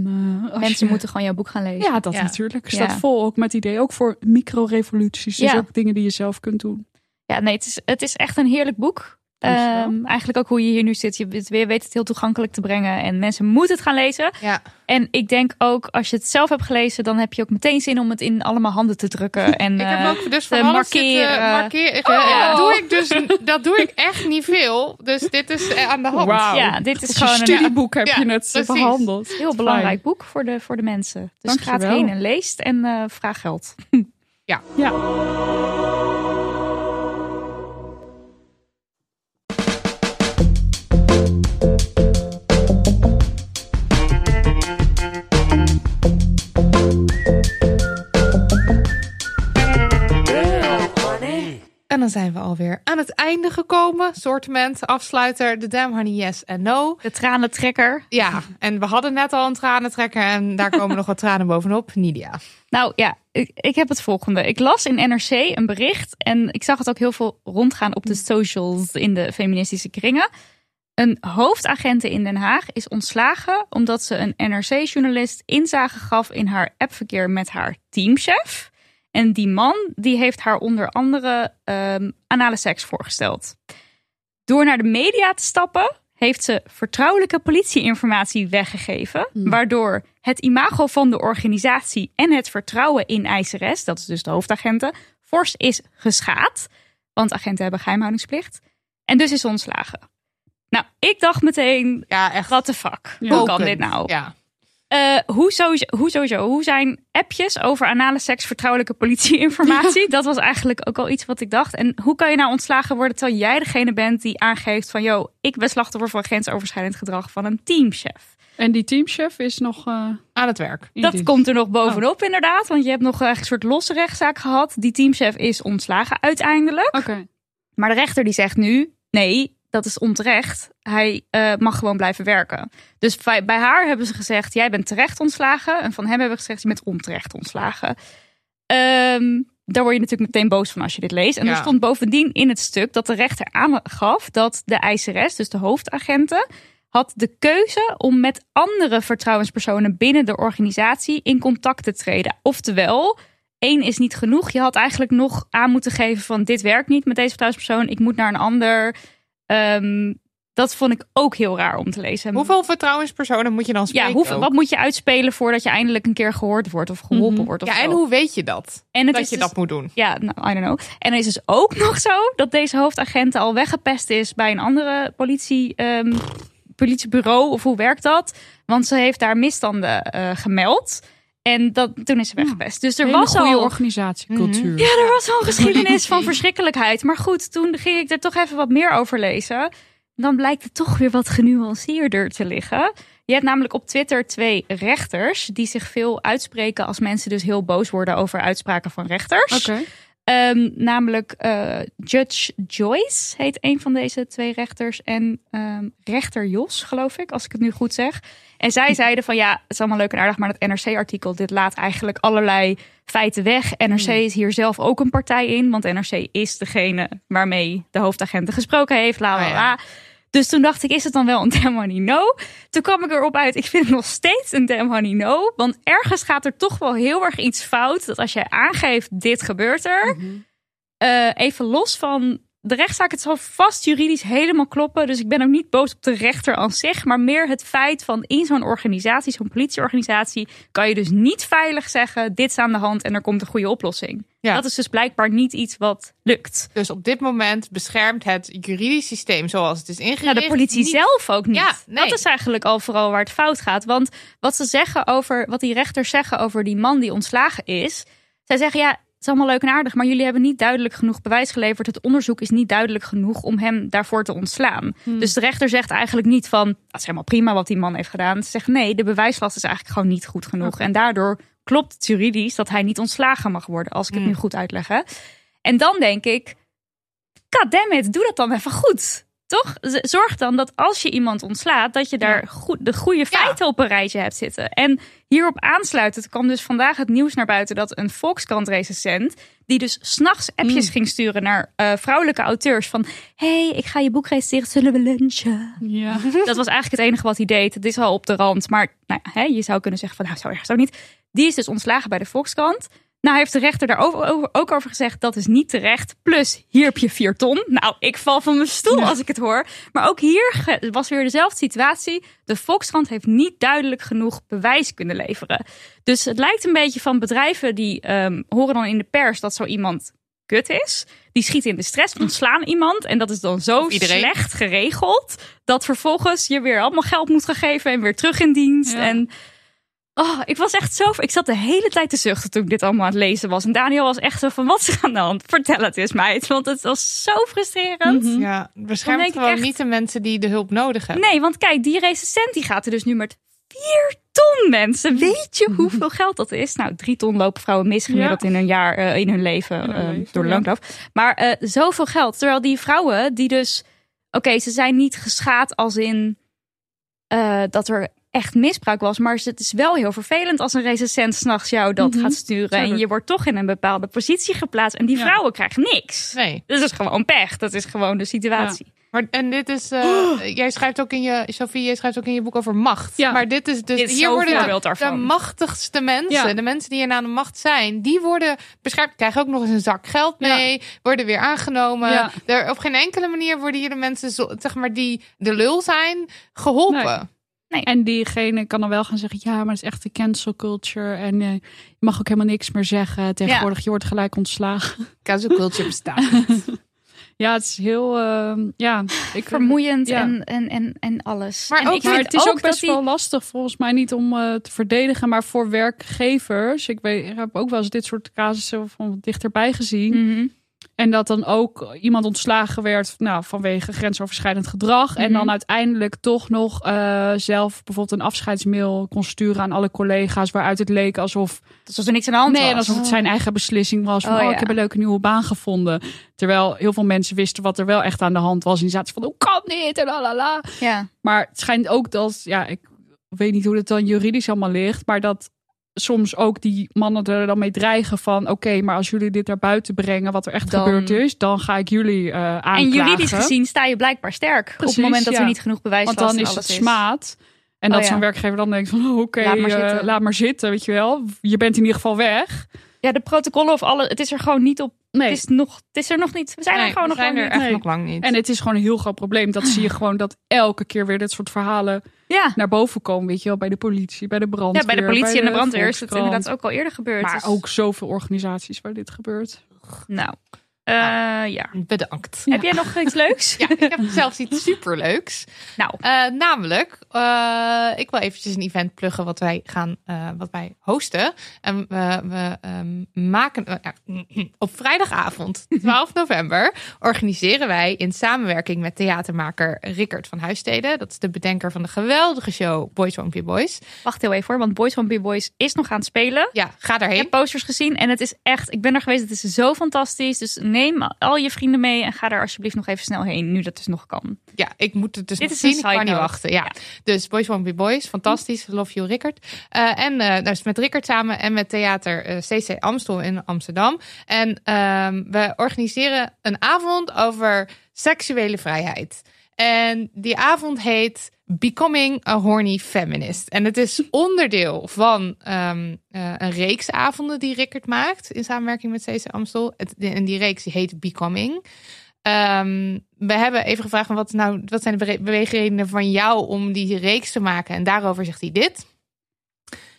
eh, mensen je- moeten gewoon jouw boek gaan lezen. Ja, dat Ja. natuurlijk. Staat Ja. vol ook met idee. Ook voor micro-revoluties. Dus Ja. ook dingen die je zelf kunt doen. Ja, nee, het is, het is echt een heerlijk boek. Ehm, eigenlijk ook hoe je hier nu zit. Je weet- weet het heel toegankelijk te brengen. En mensen moeten het gaan lezen. Ja. En ik denk ook, als je het zelf hebt gelezen, dan heb je ook meteen zin om het in allemaal handen te drukken. [laughs] En, Ik heb eh, ook dus te van markeren. Oh. Ja, dat, doe ik dus, dat doe ik echt niet veel. Dus dit is eh, aan de hand. Ja, dit is gewoon een een studieboek heb Ja, je het precies. behandeld. heel belangrijk boek voor de, voor de mensen. Dus ga het Dankjewel. heen en leest en eh, vraag geld. [laughs] Ja. En dan zijn we alweer aan het einde gekomen. Sortiment, afsluiter, de Damn Honey Yes en No. De tranentrekker. Ja, en we hadden net al een tranentrekker en daar [laughs] komen nog wat tranen bovenop. Nidia. Nou ja, ik, ik heb het volgende. Ik las in NRC een bericht en ik zag het ook heel veel rondgaan op de socials in de feministische kringen. Een hoofdagente in Den Haag is ontslagen omdat ze een NRC-journalist inzage gaf in haar appverkeer met haar teamchef. En die man die heeft haar onder andere ehm, anale seks voorgesteld. Door naar de media te stappen heeft ze vertrouwelijke politieinformatie weggegeven, waardoor het imago van de organisatie en het vertrouwen in ICRS, dat is dus de hoofdagenten, fors is geschaad. Want agenten hebben geheimhoudingsplicht. En dus is ontslagen. Nou, ik dacht meteen, Ja, echt. what the fuck? Ja. Hoe kan dit nou? Ja. Eh, hoe, sowieso, hoe sowieso? Hoe zijn appjes over anale seks vertrouwelijke politieinformatie? Dat was eigenlijk ook al iets wat ik dacht. En hoe kan je nou ontslagen worden terwijl jij degene bent die aangeeft van... yo, ik ben slachtoffer van grensoverschrijdend gedrag van een teamchef. En die teamchef is nog eh Aan het werk. Dat komt er nog bovenop inderdaad. Want je hebt nog een soort losse rechtszaak gehad. Die teamchef is ontslagen uiteindelijk. Oké. Maar de rechter die zegt nu, nee, dat is onterecht. Hij eh, mag gewoon blijven werken. Dus bij bij haar hebben ze gezegd, jij bent terecht ontslagen. En van hem hebben we gezegd, je bent onterecht ontslagen. Ehm, daar word je natuurlijk meteen boos van als je dit leest. En Ja. er stond bovendien in het stuk dat de rechter aangaf dat de ICRS, dus de hoofdagenten, had de keuze om met andere vertrouwenspersonen binnen de organisatie in contact te treden. Oftewel, één is niet genoeg. Je had eigenlijk nog aan moeten geven van dit werkt niet met deze vertrouwenspersoon. Ik moet naar een ander. Ehm, dat vond ik ook heel raar om te lezen. Hoeveel vertrouwenspersonen moet je dan spreken? Ja, hoeveel, wat moet je uitspelen voordat je eindelijk een keer gehoord wordt of geholpen Mhm. wordt? Of Ja, en zo? hoe weet je dat? En dat je dus- dat moet doen. Ja, nou, I don't know. En er is dus ook [laughs] nog zo dat deze hoofdagent al weggepest is bij een andere politie, ehm, politiebureau. Of hoe werkt dat? Want ze heeft daar misstanden eh, gemeld. En dat, toen is ze weggepest. Dus er was al... organisatiecultuur. Ja, er was al [laughs] een geschiedenis van verschrikkelijkheid. Maar goed, toen ging ik er toch even wat meer over lezen. Dan blijkt het toch weer wat genuanceerder te liggen. Je hebt namelijk op Twitter twee rechters die zich veel uitspreken als mensen dus heel boos worden over uitspraken van rechters. Oké. Ehm, namelijk eh, Judge Joyce heet een van deze twee rechters. En ehm, rechter Jos, geloof ik, als ik het nu goed zeg. En zij zeiden van ja, het is allemaal leuk en aardig, maar dat NRC-artikel, dit laat eigenlijk allerlei feiten weg. NRC is hier zelf ook een partij in, want NRC is degene waarmee de hoofdagenten gesproken heeft. La, la, Oh la. Dus toen dacht ik, is het dan wel een damn honey no? Toen kwam ik erop uit, ik vind het nog steeds een damn honey no. Want ergens gaat er toch wel heel erg iets fout. Dat als jij aangeeft, dit gebeurt er. eh, even los van de rechtszaak, het zal vast juridisch helemaal kloppen. Dus ik ben ook niet boos op de rechter aan zich. Maar meer het feit van in zo'n organisatie, zo'n politieorganisatie... kan je dus niet veilig zeggen, dit is aan de hand en er komt een goede oplossing. Ja. Dat is dus blijkbaar niet iets wat lukt. Dus op dit moment beschermt het juridisch systeem zoals het is ingericht. Nou, de politie niet- zelf ook niet. Ja, nee. Dat is eigenlijk al vooral waar het fout gaat. Want wat ze zeggen over, wat die rechters zeggen over die man die ontslagen is. Zij zeggen ja, is allemaal leuk en aardig, maar jullie hebben niet duidelijk genoeg bewijs geleverd. Het onderzoek is niet duidelijk genoeg om hem daarvoor te ontslaan. Dus de rechter zegt eigenlijk niet van, dat is helemaal prima wat die man heeft gedaan. Ze zeggen nee, de bewijslast is eigenlijk gewoon niet goed genoeg. En daardoor klopt het juridisch dat hij niet ontslagen mag worden, als ik het nu goed uitleg. hè. En dan denk ik, God damn it, doe dat dan even goed. Toch? Zorg dan dat als je iemand ontslaat, dat je daar goed, de goede feiten op een rijtje hebt zitten. En hierop aansluitend kwam dus vandaag het nieuws naar buiten dat een Volkskrant-recensent, die dus s'nachts appjes ging sturen naar eh, vrouwelijke auteurs van, hey, ik ga je boek recenseren, zullen we lunchen? Ja. [laughs] Dat was eigenlijk het enige wat hij deed. Het is al op de rand, maar nou, hè, je zou kunnen zeggen van, nou, zo erg ook niet. Die is dus ontslagen bij de Volkskrant. Nou heeft de rechter daar ook over gezegd dat is niet terecht. Plus hier heb je vier ton. Nou, ik val van mijn stoel als ik het hoor. Maar ook hier was weer dezelfde situatie. De Volkskrant heeft niet duidelijk genoeg bewijs kunnen leveren. Dus het lijkt een beetje van bedrijven die ehm, horen dan in de pers dat zo iemand kut is. Die schieten in de stress, ontslaan iemand. En dat is dan zo slecht geregeld. Dat vervolgens je weer allemaal geld moet gaan geven en weer terug in dienst. Ja. En Oh, ik was echt zo. Ik zat de hele tijd te zuchten toen ik dit allemaal aan het lezen was. En Daniel was echt zo van: wat is er aan de hand? Vertel het eens, meid. Want het was zo frustrerend. Ja, beschermt denk ik gewoon echt- niet de mensen die de hulp nodig hebben. Nee, want kijk, die recensent die gaat er dus nu met 4 ton mensen. Weet je hoeveel geld dat is? Nou, 3 ton lopen vrouwen mis gemiddeld in hun jaar, eh, in hun leven, In hun eh, leven, door de ja. loonkloof. Maar eh, zoveel geld. Terwijl die vrouwen die dus, oké, ze zijn niet geschaad als in eh, dat er echt misbruik was. Maar het is wel heel vervelend als een recensent s'nachts jou dat gaat sturen. En je wordt toch in een bepaalde positie geplaatst. En die Ja. vrouwen krijgen niks. Nee. Dus dat is gewoon pech. Dat is gewoon de situatie. Maar, en dit is, eh, jij schrijft ook in je, Sophie, jij schrijft ook in je boek over macht. Ja. Maar dit is dus, Dit is hier worden de, daarvan. de machtigste mensen, Ja. de mensen die hier aan de macht zijn, die worden beschermd, krijgen ook nog eens een zak geld mee, worden weer aangenomen. Ja. Er, op geen enkele manier worden hier de mensen, zeg maar, die de lul zijn, geholpen. En diegene kan dan wel gaan zeggen, ja, maar het is echt de cancel culture. En eh, je mag ook helemaal niks meer zeggen. Tegenwoordig, je wordt gelijk ontslagen. [laughs] Cancel culture bestaat niet. [laughs] Ja, het is heel, eh, ja. Ik, [laughs] Vermoeiend Ja. en, en, en, en alles. Maar en ook- Maar het is ook best die- wel lastig volgens mij niet om eh, te verdedigen, maar voor werkgevers. Ik, weet, ik heb ook wel eens dit soort casussen van dichterbij gezien. Mhm. En dat dan ook iemand ontslagen werd nou, vanwege grensoverschrijdend gedrag. En Mhm. dan uiteindelijk toch nog eh, zelf bijvoorbeeld een afscheidsmail kon sturen aan alle collega's. Waaruit het leek alsof. Dus er niks aan de hand Nee, was. en alsof het zijn eigen beslissing was. Van, Oh, oh, ja. ik heb een leuke nieuwe baan gevonden. Terwijl heel veel mensen wisten wat er wel echt aan de hand was. En die zaten van, hoe kan dit? En lalala. Ja. Maar het schijnt ook dat, ja, ik weet niet hoe het dan juridisch allemaal ligt. Maar dat soms ook die mannen er dan mee dreigen van... oké, maar als jullie dit naar buiten brengen, wat er echt Dan- gebeurd is... dan ga ik jullie En aanklagen. juridisch gezien sta je blijkbaar sterk. op het moment dat ja. er niet genoeg bewijs Want was dan en is het smaad. En Oh, dat ja. zo'n werkgever dan denkt van... oh, [laughs] oké, Laat eh, laat maar zitten, weet je wel. Je bent in ieder geval weg. Ja, de protocollen of alle, het is er gewoon niet op. Nee. Het, is nog, het is er nog niet. We zijn Nee, er gewoon we nog zijn lang er niet. echt Nee. nog lang niet. En het is gewoon een heel groot probleem. Dat zie je gewoon dat elke keer weer dit soort verhalen Ja. naar boven komen. Weet je wel, bij de politie, bij de brandweer. ja, bij de politie en de brandweer is het inderdaad ook al eerder gebeurd. Maar Dus- ook zoveel organisaties waar dit gebeurt. Nou, eh, ja. Bedankt. Heb jij nog iets leuks? [laughs] Ja, ik heb zelfs iets [laughs] superleuks. Nou, Eh, namelijk, eh, ik wil eventjes een event pluggen wat wij gaan, eh, wat wij hosten. En we, we ehm, maken [clears throat] op vrijdagavond, [laughs] 12 november, organiseren wij in samenwerking met theatermaker Rickert van Huisteden. Dat is de bedenker van de geweldige show Boys Won't Be Boys. wacht heel even hoor, want Boys Won't Be Boys is nog aan het spelen. Ja, ga Ik daarheen. heb posters gezien en het is echt, ik ben er geweest, het is zo fantastisch. Dus neem al je vrienden mee en ga daar alsjeblieft nog even snel heen, nu dat dus nog kan. Ja, ik moet het dus Dit nog is een zien. Ik kan niet wachten. Ja. Ja. Dus Boys Won't Be Boys, fantastisch. Love you, Rickert. Eh, en eh dus met Rickert samen en met theater eh, CC Amstel in Amsterdam. En ehm, we organiseren een avond over seksuele vrijheid. En die avond heet Becoming a Horny Feminist. En het is onderdeel van ehm, eh, een reeks avonden die Rickert maakt in samenwerking met CC Amstel. En die reeks heet Becoming. Ehm, we hebben even gevraagd wat, nou, wat zijn de bewe- beweegredenen van jou om die reeks te maken. En daarover zegt hij dit.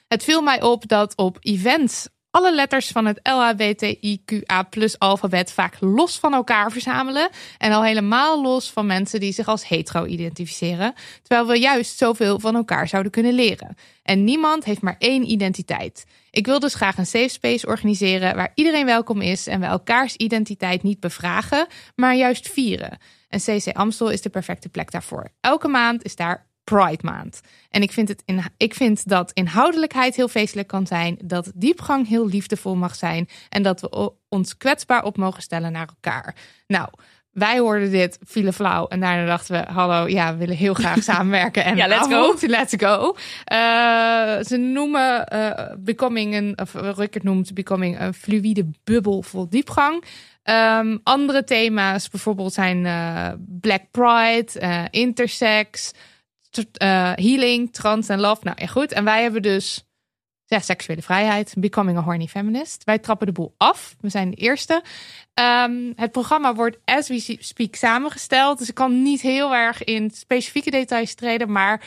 Het viel mij op dat op events alle letters van het LHBTIQA alfabet vaak los van elkaar verzamelen. En al helemaal los van mensen die zich als hetero identificeren. Terwijl we juist zoveel van elkaar zouden kunnen leren. En niemand heeft maar één identiteit. Ik wil dus graag een safe space organiseren waar iedereen welkom is en we elkaars identiteit niet bevragen, maar juist vieren. En CC Amstel is de perfecte plek daarvoor. Elke maand is daar Pride Maand. En ik vind, het in, ik vind dat inhoudelijkheid heel feestelijk kan zijn, dat diepgang heel liefdevol mag zijn en dat we ons kwetsbaar op mogen stellen naar elkaar. Nou, wij hoorden dit, vielen flauw en daarna dachten we, hallo, ja, we willen heel graag [laughs] samenwerken. En Ja, let's go. Let's go. Eh, ze noemen eh, Becoming een, of Rickert noemt Becoming een fluïde bubbel vol diepgang. Ehm, andere thema's bijvoorbeeld zijn eh, Black Pride, intersex, eh, healing, trans en love. Nou ja, goed. En wij hebben dus ja, seksuele vrijheid, becoming a horny feminist. Wij trappen de boel af. We zijn de eerste. Ehm, het programma wordt as we speak samengesteld. Dus ik kan niet heel erg in specifieke details treden, maar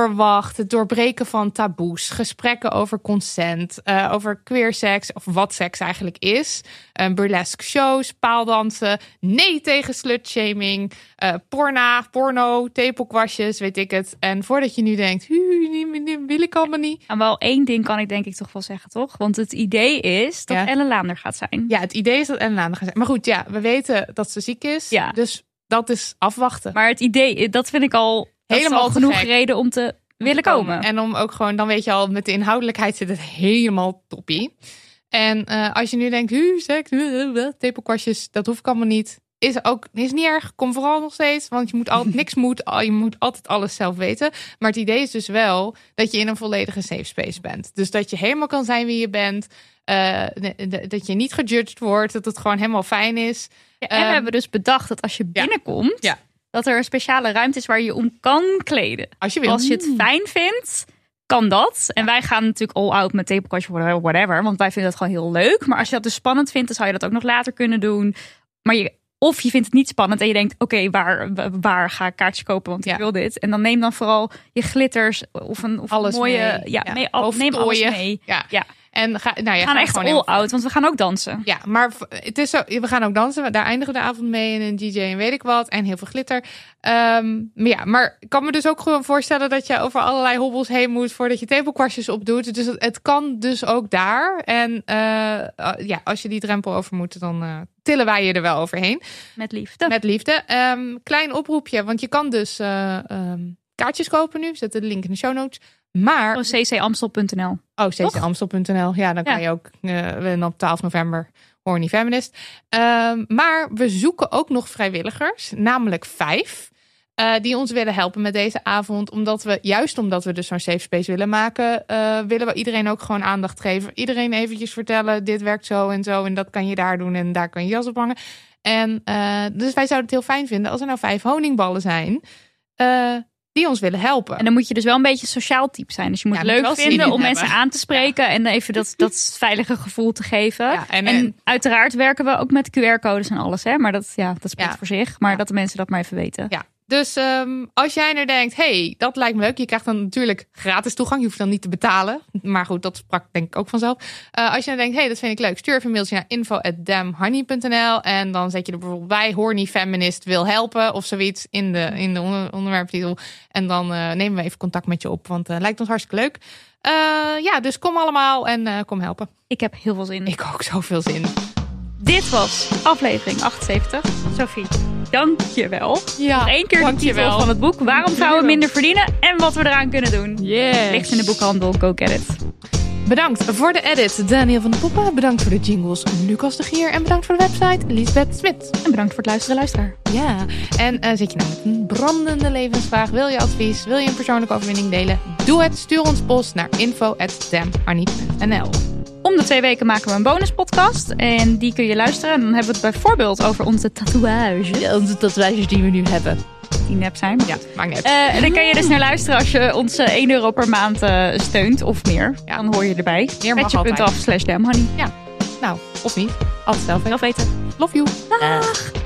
verwacht het doorbreken van taboes, gesprekken over consent, eh, over queer seks of wat seks eigenlijk is, eh, burlesque shows, paaldansen, nee tegen slutshaming, eh porna, porno, tepelkwastjes, weet ik het. En voordat je nu denkt, "Hu, die- die wil ik allemaal niet. En wel één ding kan ik denk ik toch wel zeggen, toch? Want het idee is dat Ja. Ellen Laander gaat zijn. Ja, het idee is dat Ellen aan gaat zijn. Maar goed, ja, we weten dat ze ziek is. Ja. Dus dat is afwachten. Maar het idee, dat vind ik al helemaal genoeg gek. reden om te willen komen. En om ook gewoon, dan weet je al, met de inhoudelijkheid zit het helemaal toppie. En eh, als je nu denkt, hu, seks, uh, tepelkwastjes, dat hoef ik allemaal niet. Is ook is niet erg. Kom vooral nog steeds, want je moet altijd [laughs] niks moet. al- Je moet altijd alles zelf weten. Maar het idee is dus wel dat je in een volledige safe space bent. Dus dat je helemaal kan zijn wie je bent. eh, de- de- dat je niet gejudged wordt. Dat het gewoon helemaal fijn is. Ja, en we Ehm, hebben dus bedacht dat als je binnenkomt, Ja. Dat er een speciale ruimte is waar je om kan kleden. Als je wil. Als je het fijn vindt, kan dat. En wij gaan natuurlijk all out met tepelkastje, whatever, whatever. Want wij vinden dat gewoon heel leuk. Maar als je dat dus spannend vindt, dan zou je dat ook nog later kunnen doen. Maar je, of je vindt het niet spannend en je denkt, oké, waar, waar ga ik kaartjes kopen? Want Ja. ik wil dit. En dan neem dan vooral je glitters of een, of Alles een mooie... mee. Ja, Ja. mee, al- neem alles mee. Ja. Ja. En ga, nou, ja, We gaan ga echt all out, want we gaan ook dansen. Ja, maar het is zo, we gaan ook dansen. Daar eindigen we de avond mee en een DJ en weet ik wat. En heel veel glitter. Ehm, maar ja, maar ik kan me dus ook gewoon voorstellen dat je over allerlei hobbels heen moet voordat je tepelkwastjes opdoet. Dus het, het kan dus ook daar. En eh, uh, ja, als je die drempel over moet, dan uh, tillen wij je er wel overheen. Met liefde. Met liefde. Um, klein oproepje, want je kan dus uh, um, kaartjes kopen nu. Zet de link in de show notes. Maar... Oh, ccamstel.nl. Oh, ccamstel.nl. Ja, dan kan ja. je ook uh, op 12 november Horny Feminist. Um, maar we zoeken ook nog vrijwilligers, namelijk vijf. eh, die ons willen helpen met deze avond. Omdat we, juist omdat we dus zo'n safe space willen maken, eh, willen we iedereen ook gewoon aandacht geven. Iedereen eventjes vertellen, dit werkt zo en zo en dat kan je daar doen en daar kan je jas op hangen. En dus wij zouden het heel fijn vinden als er nou vijf honingballen zijn. Die ons willen helpen. En dan moet je dus wel een beetje sociaal type zijn. Dus je moet Ja, moet leuk vinden in om hebben. mensen aan te spreken. En even dat, dat veilige gevoel te geven. Ja, en, en, uiteraard werken we ook met QR-codes en alles. Hè? Maar dat, ja, dat spreekt voor zich. Maar dat de mensen dat maar even weten. Ja, dus ehm, als jij er denkt, hey, dat lijkt me leuk. Je krijgt dan natuurlijk gratis toegang. Je hoeft dan niet te betalen. Maar goed, dat sprak denk ik ook vanzelf. Eh, als je dan denkt, hey, dat vind ik leuk. Stuur even een mailtje naar info.damhoney.nl En dan zet je er bijvoorbeeld bij, horny feminist wil helpen. Of zoiets in de, in de onder- onderwerptitel. En dan eh, nemen we even contact met je op. Want het lijkt ons hartstikke leuk. Eh, ja, dus kom allemaal en eh, kom helpen. Ik heb heel veel zin. Ik ook zoveel zin. Dit was aflevering 78. Sophie, dank je wel. Ja, Nog één keer de dankjewel. titel van het boek. Waarom vrouwen minder verdienen en wat we eraan kunnen doen. Yes. Ligt in de boekhandel. Go get it. Bedankt voor de edit, Daniel van de Poppen. Bedankt voor de jingles, Lucas de Gier. En bedankt voor de website, Lisbeth Smit. En bedankt voor het luisteren, luisteraar. Ja, en eh, zit je nou met een brandende levensvraag? Wil je advies? Wil je een persoonlijke overwinning delen? Doe het. Stuur ons post naar info.damharniet.nl Om de twee weken maken we een bonuspodcast. En die kun je luisteren. En dan hebben we het bijvoorbeeld over onze tatoeage. Onze tatoeages die we nu hebben. Die nep zijn. Ja, maakt niet uit. Eh, en dan kan je dus naar luisteren als je ons eh, 1 euro per maand eh, steunt of meer. Ja. Dan hoor je erbij. Meer mag slash damhoney. Nou, of niet. Altijd zelf. Zelf weten. Love you.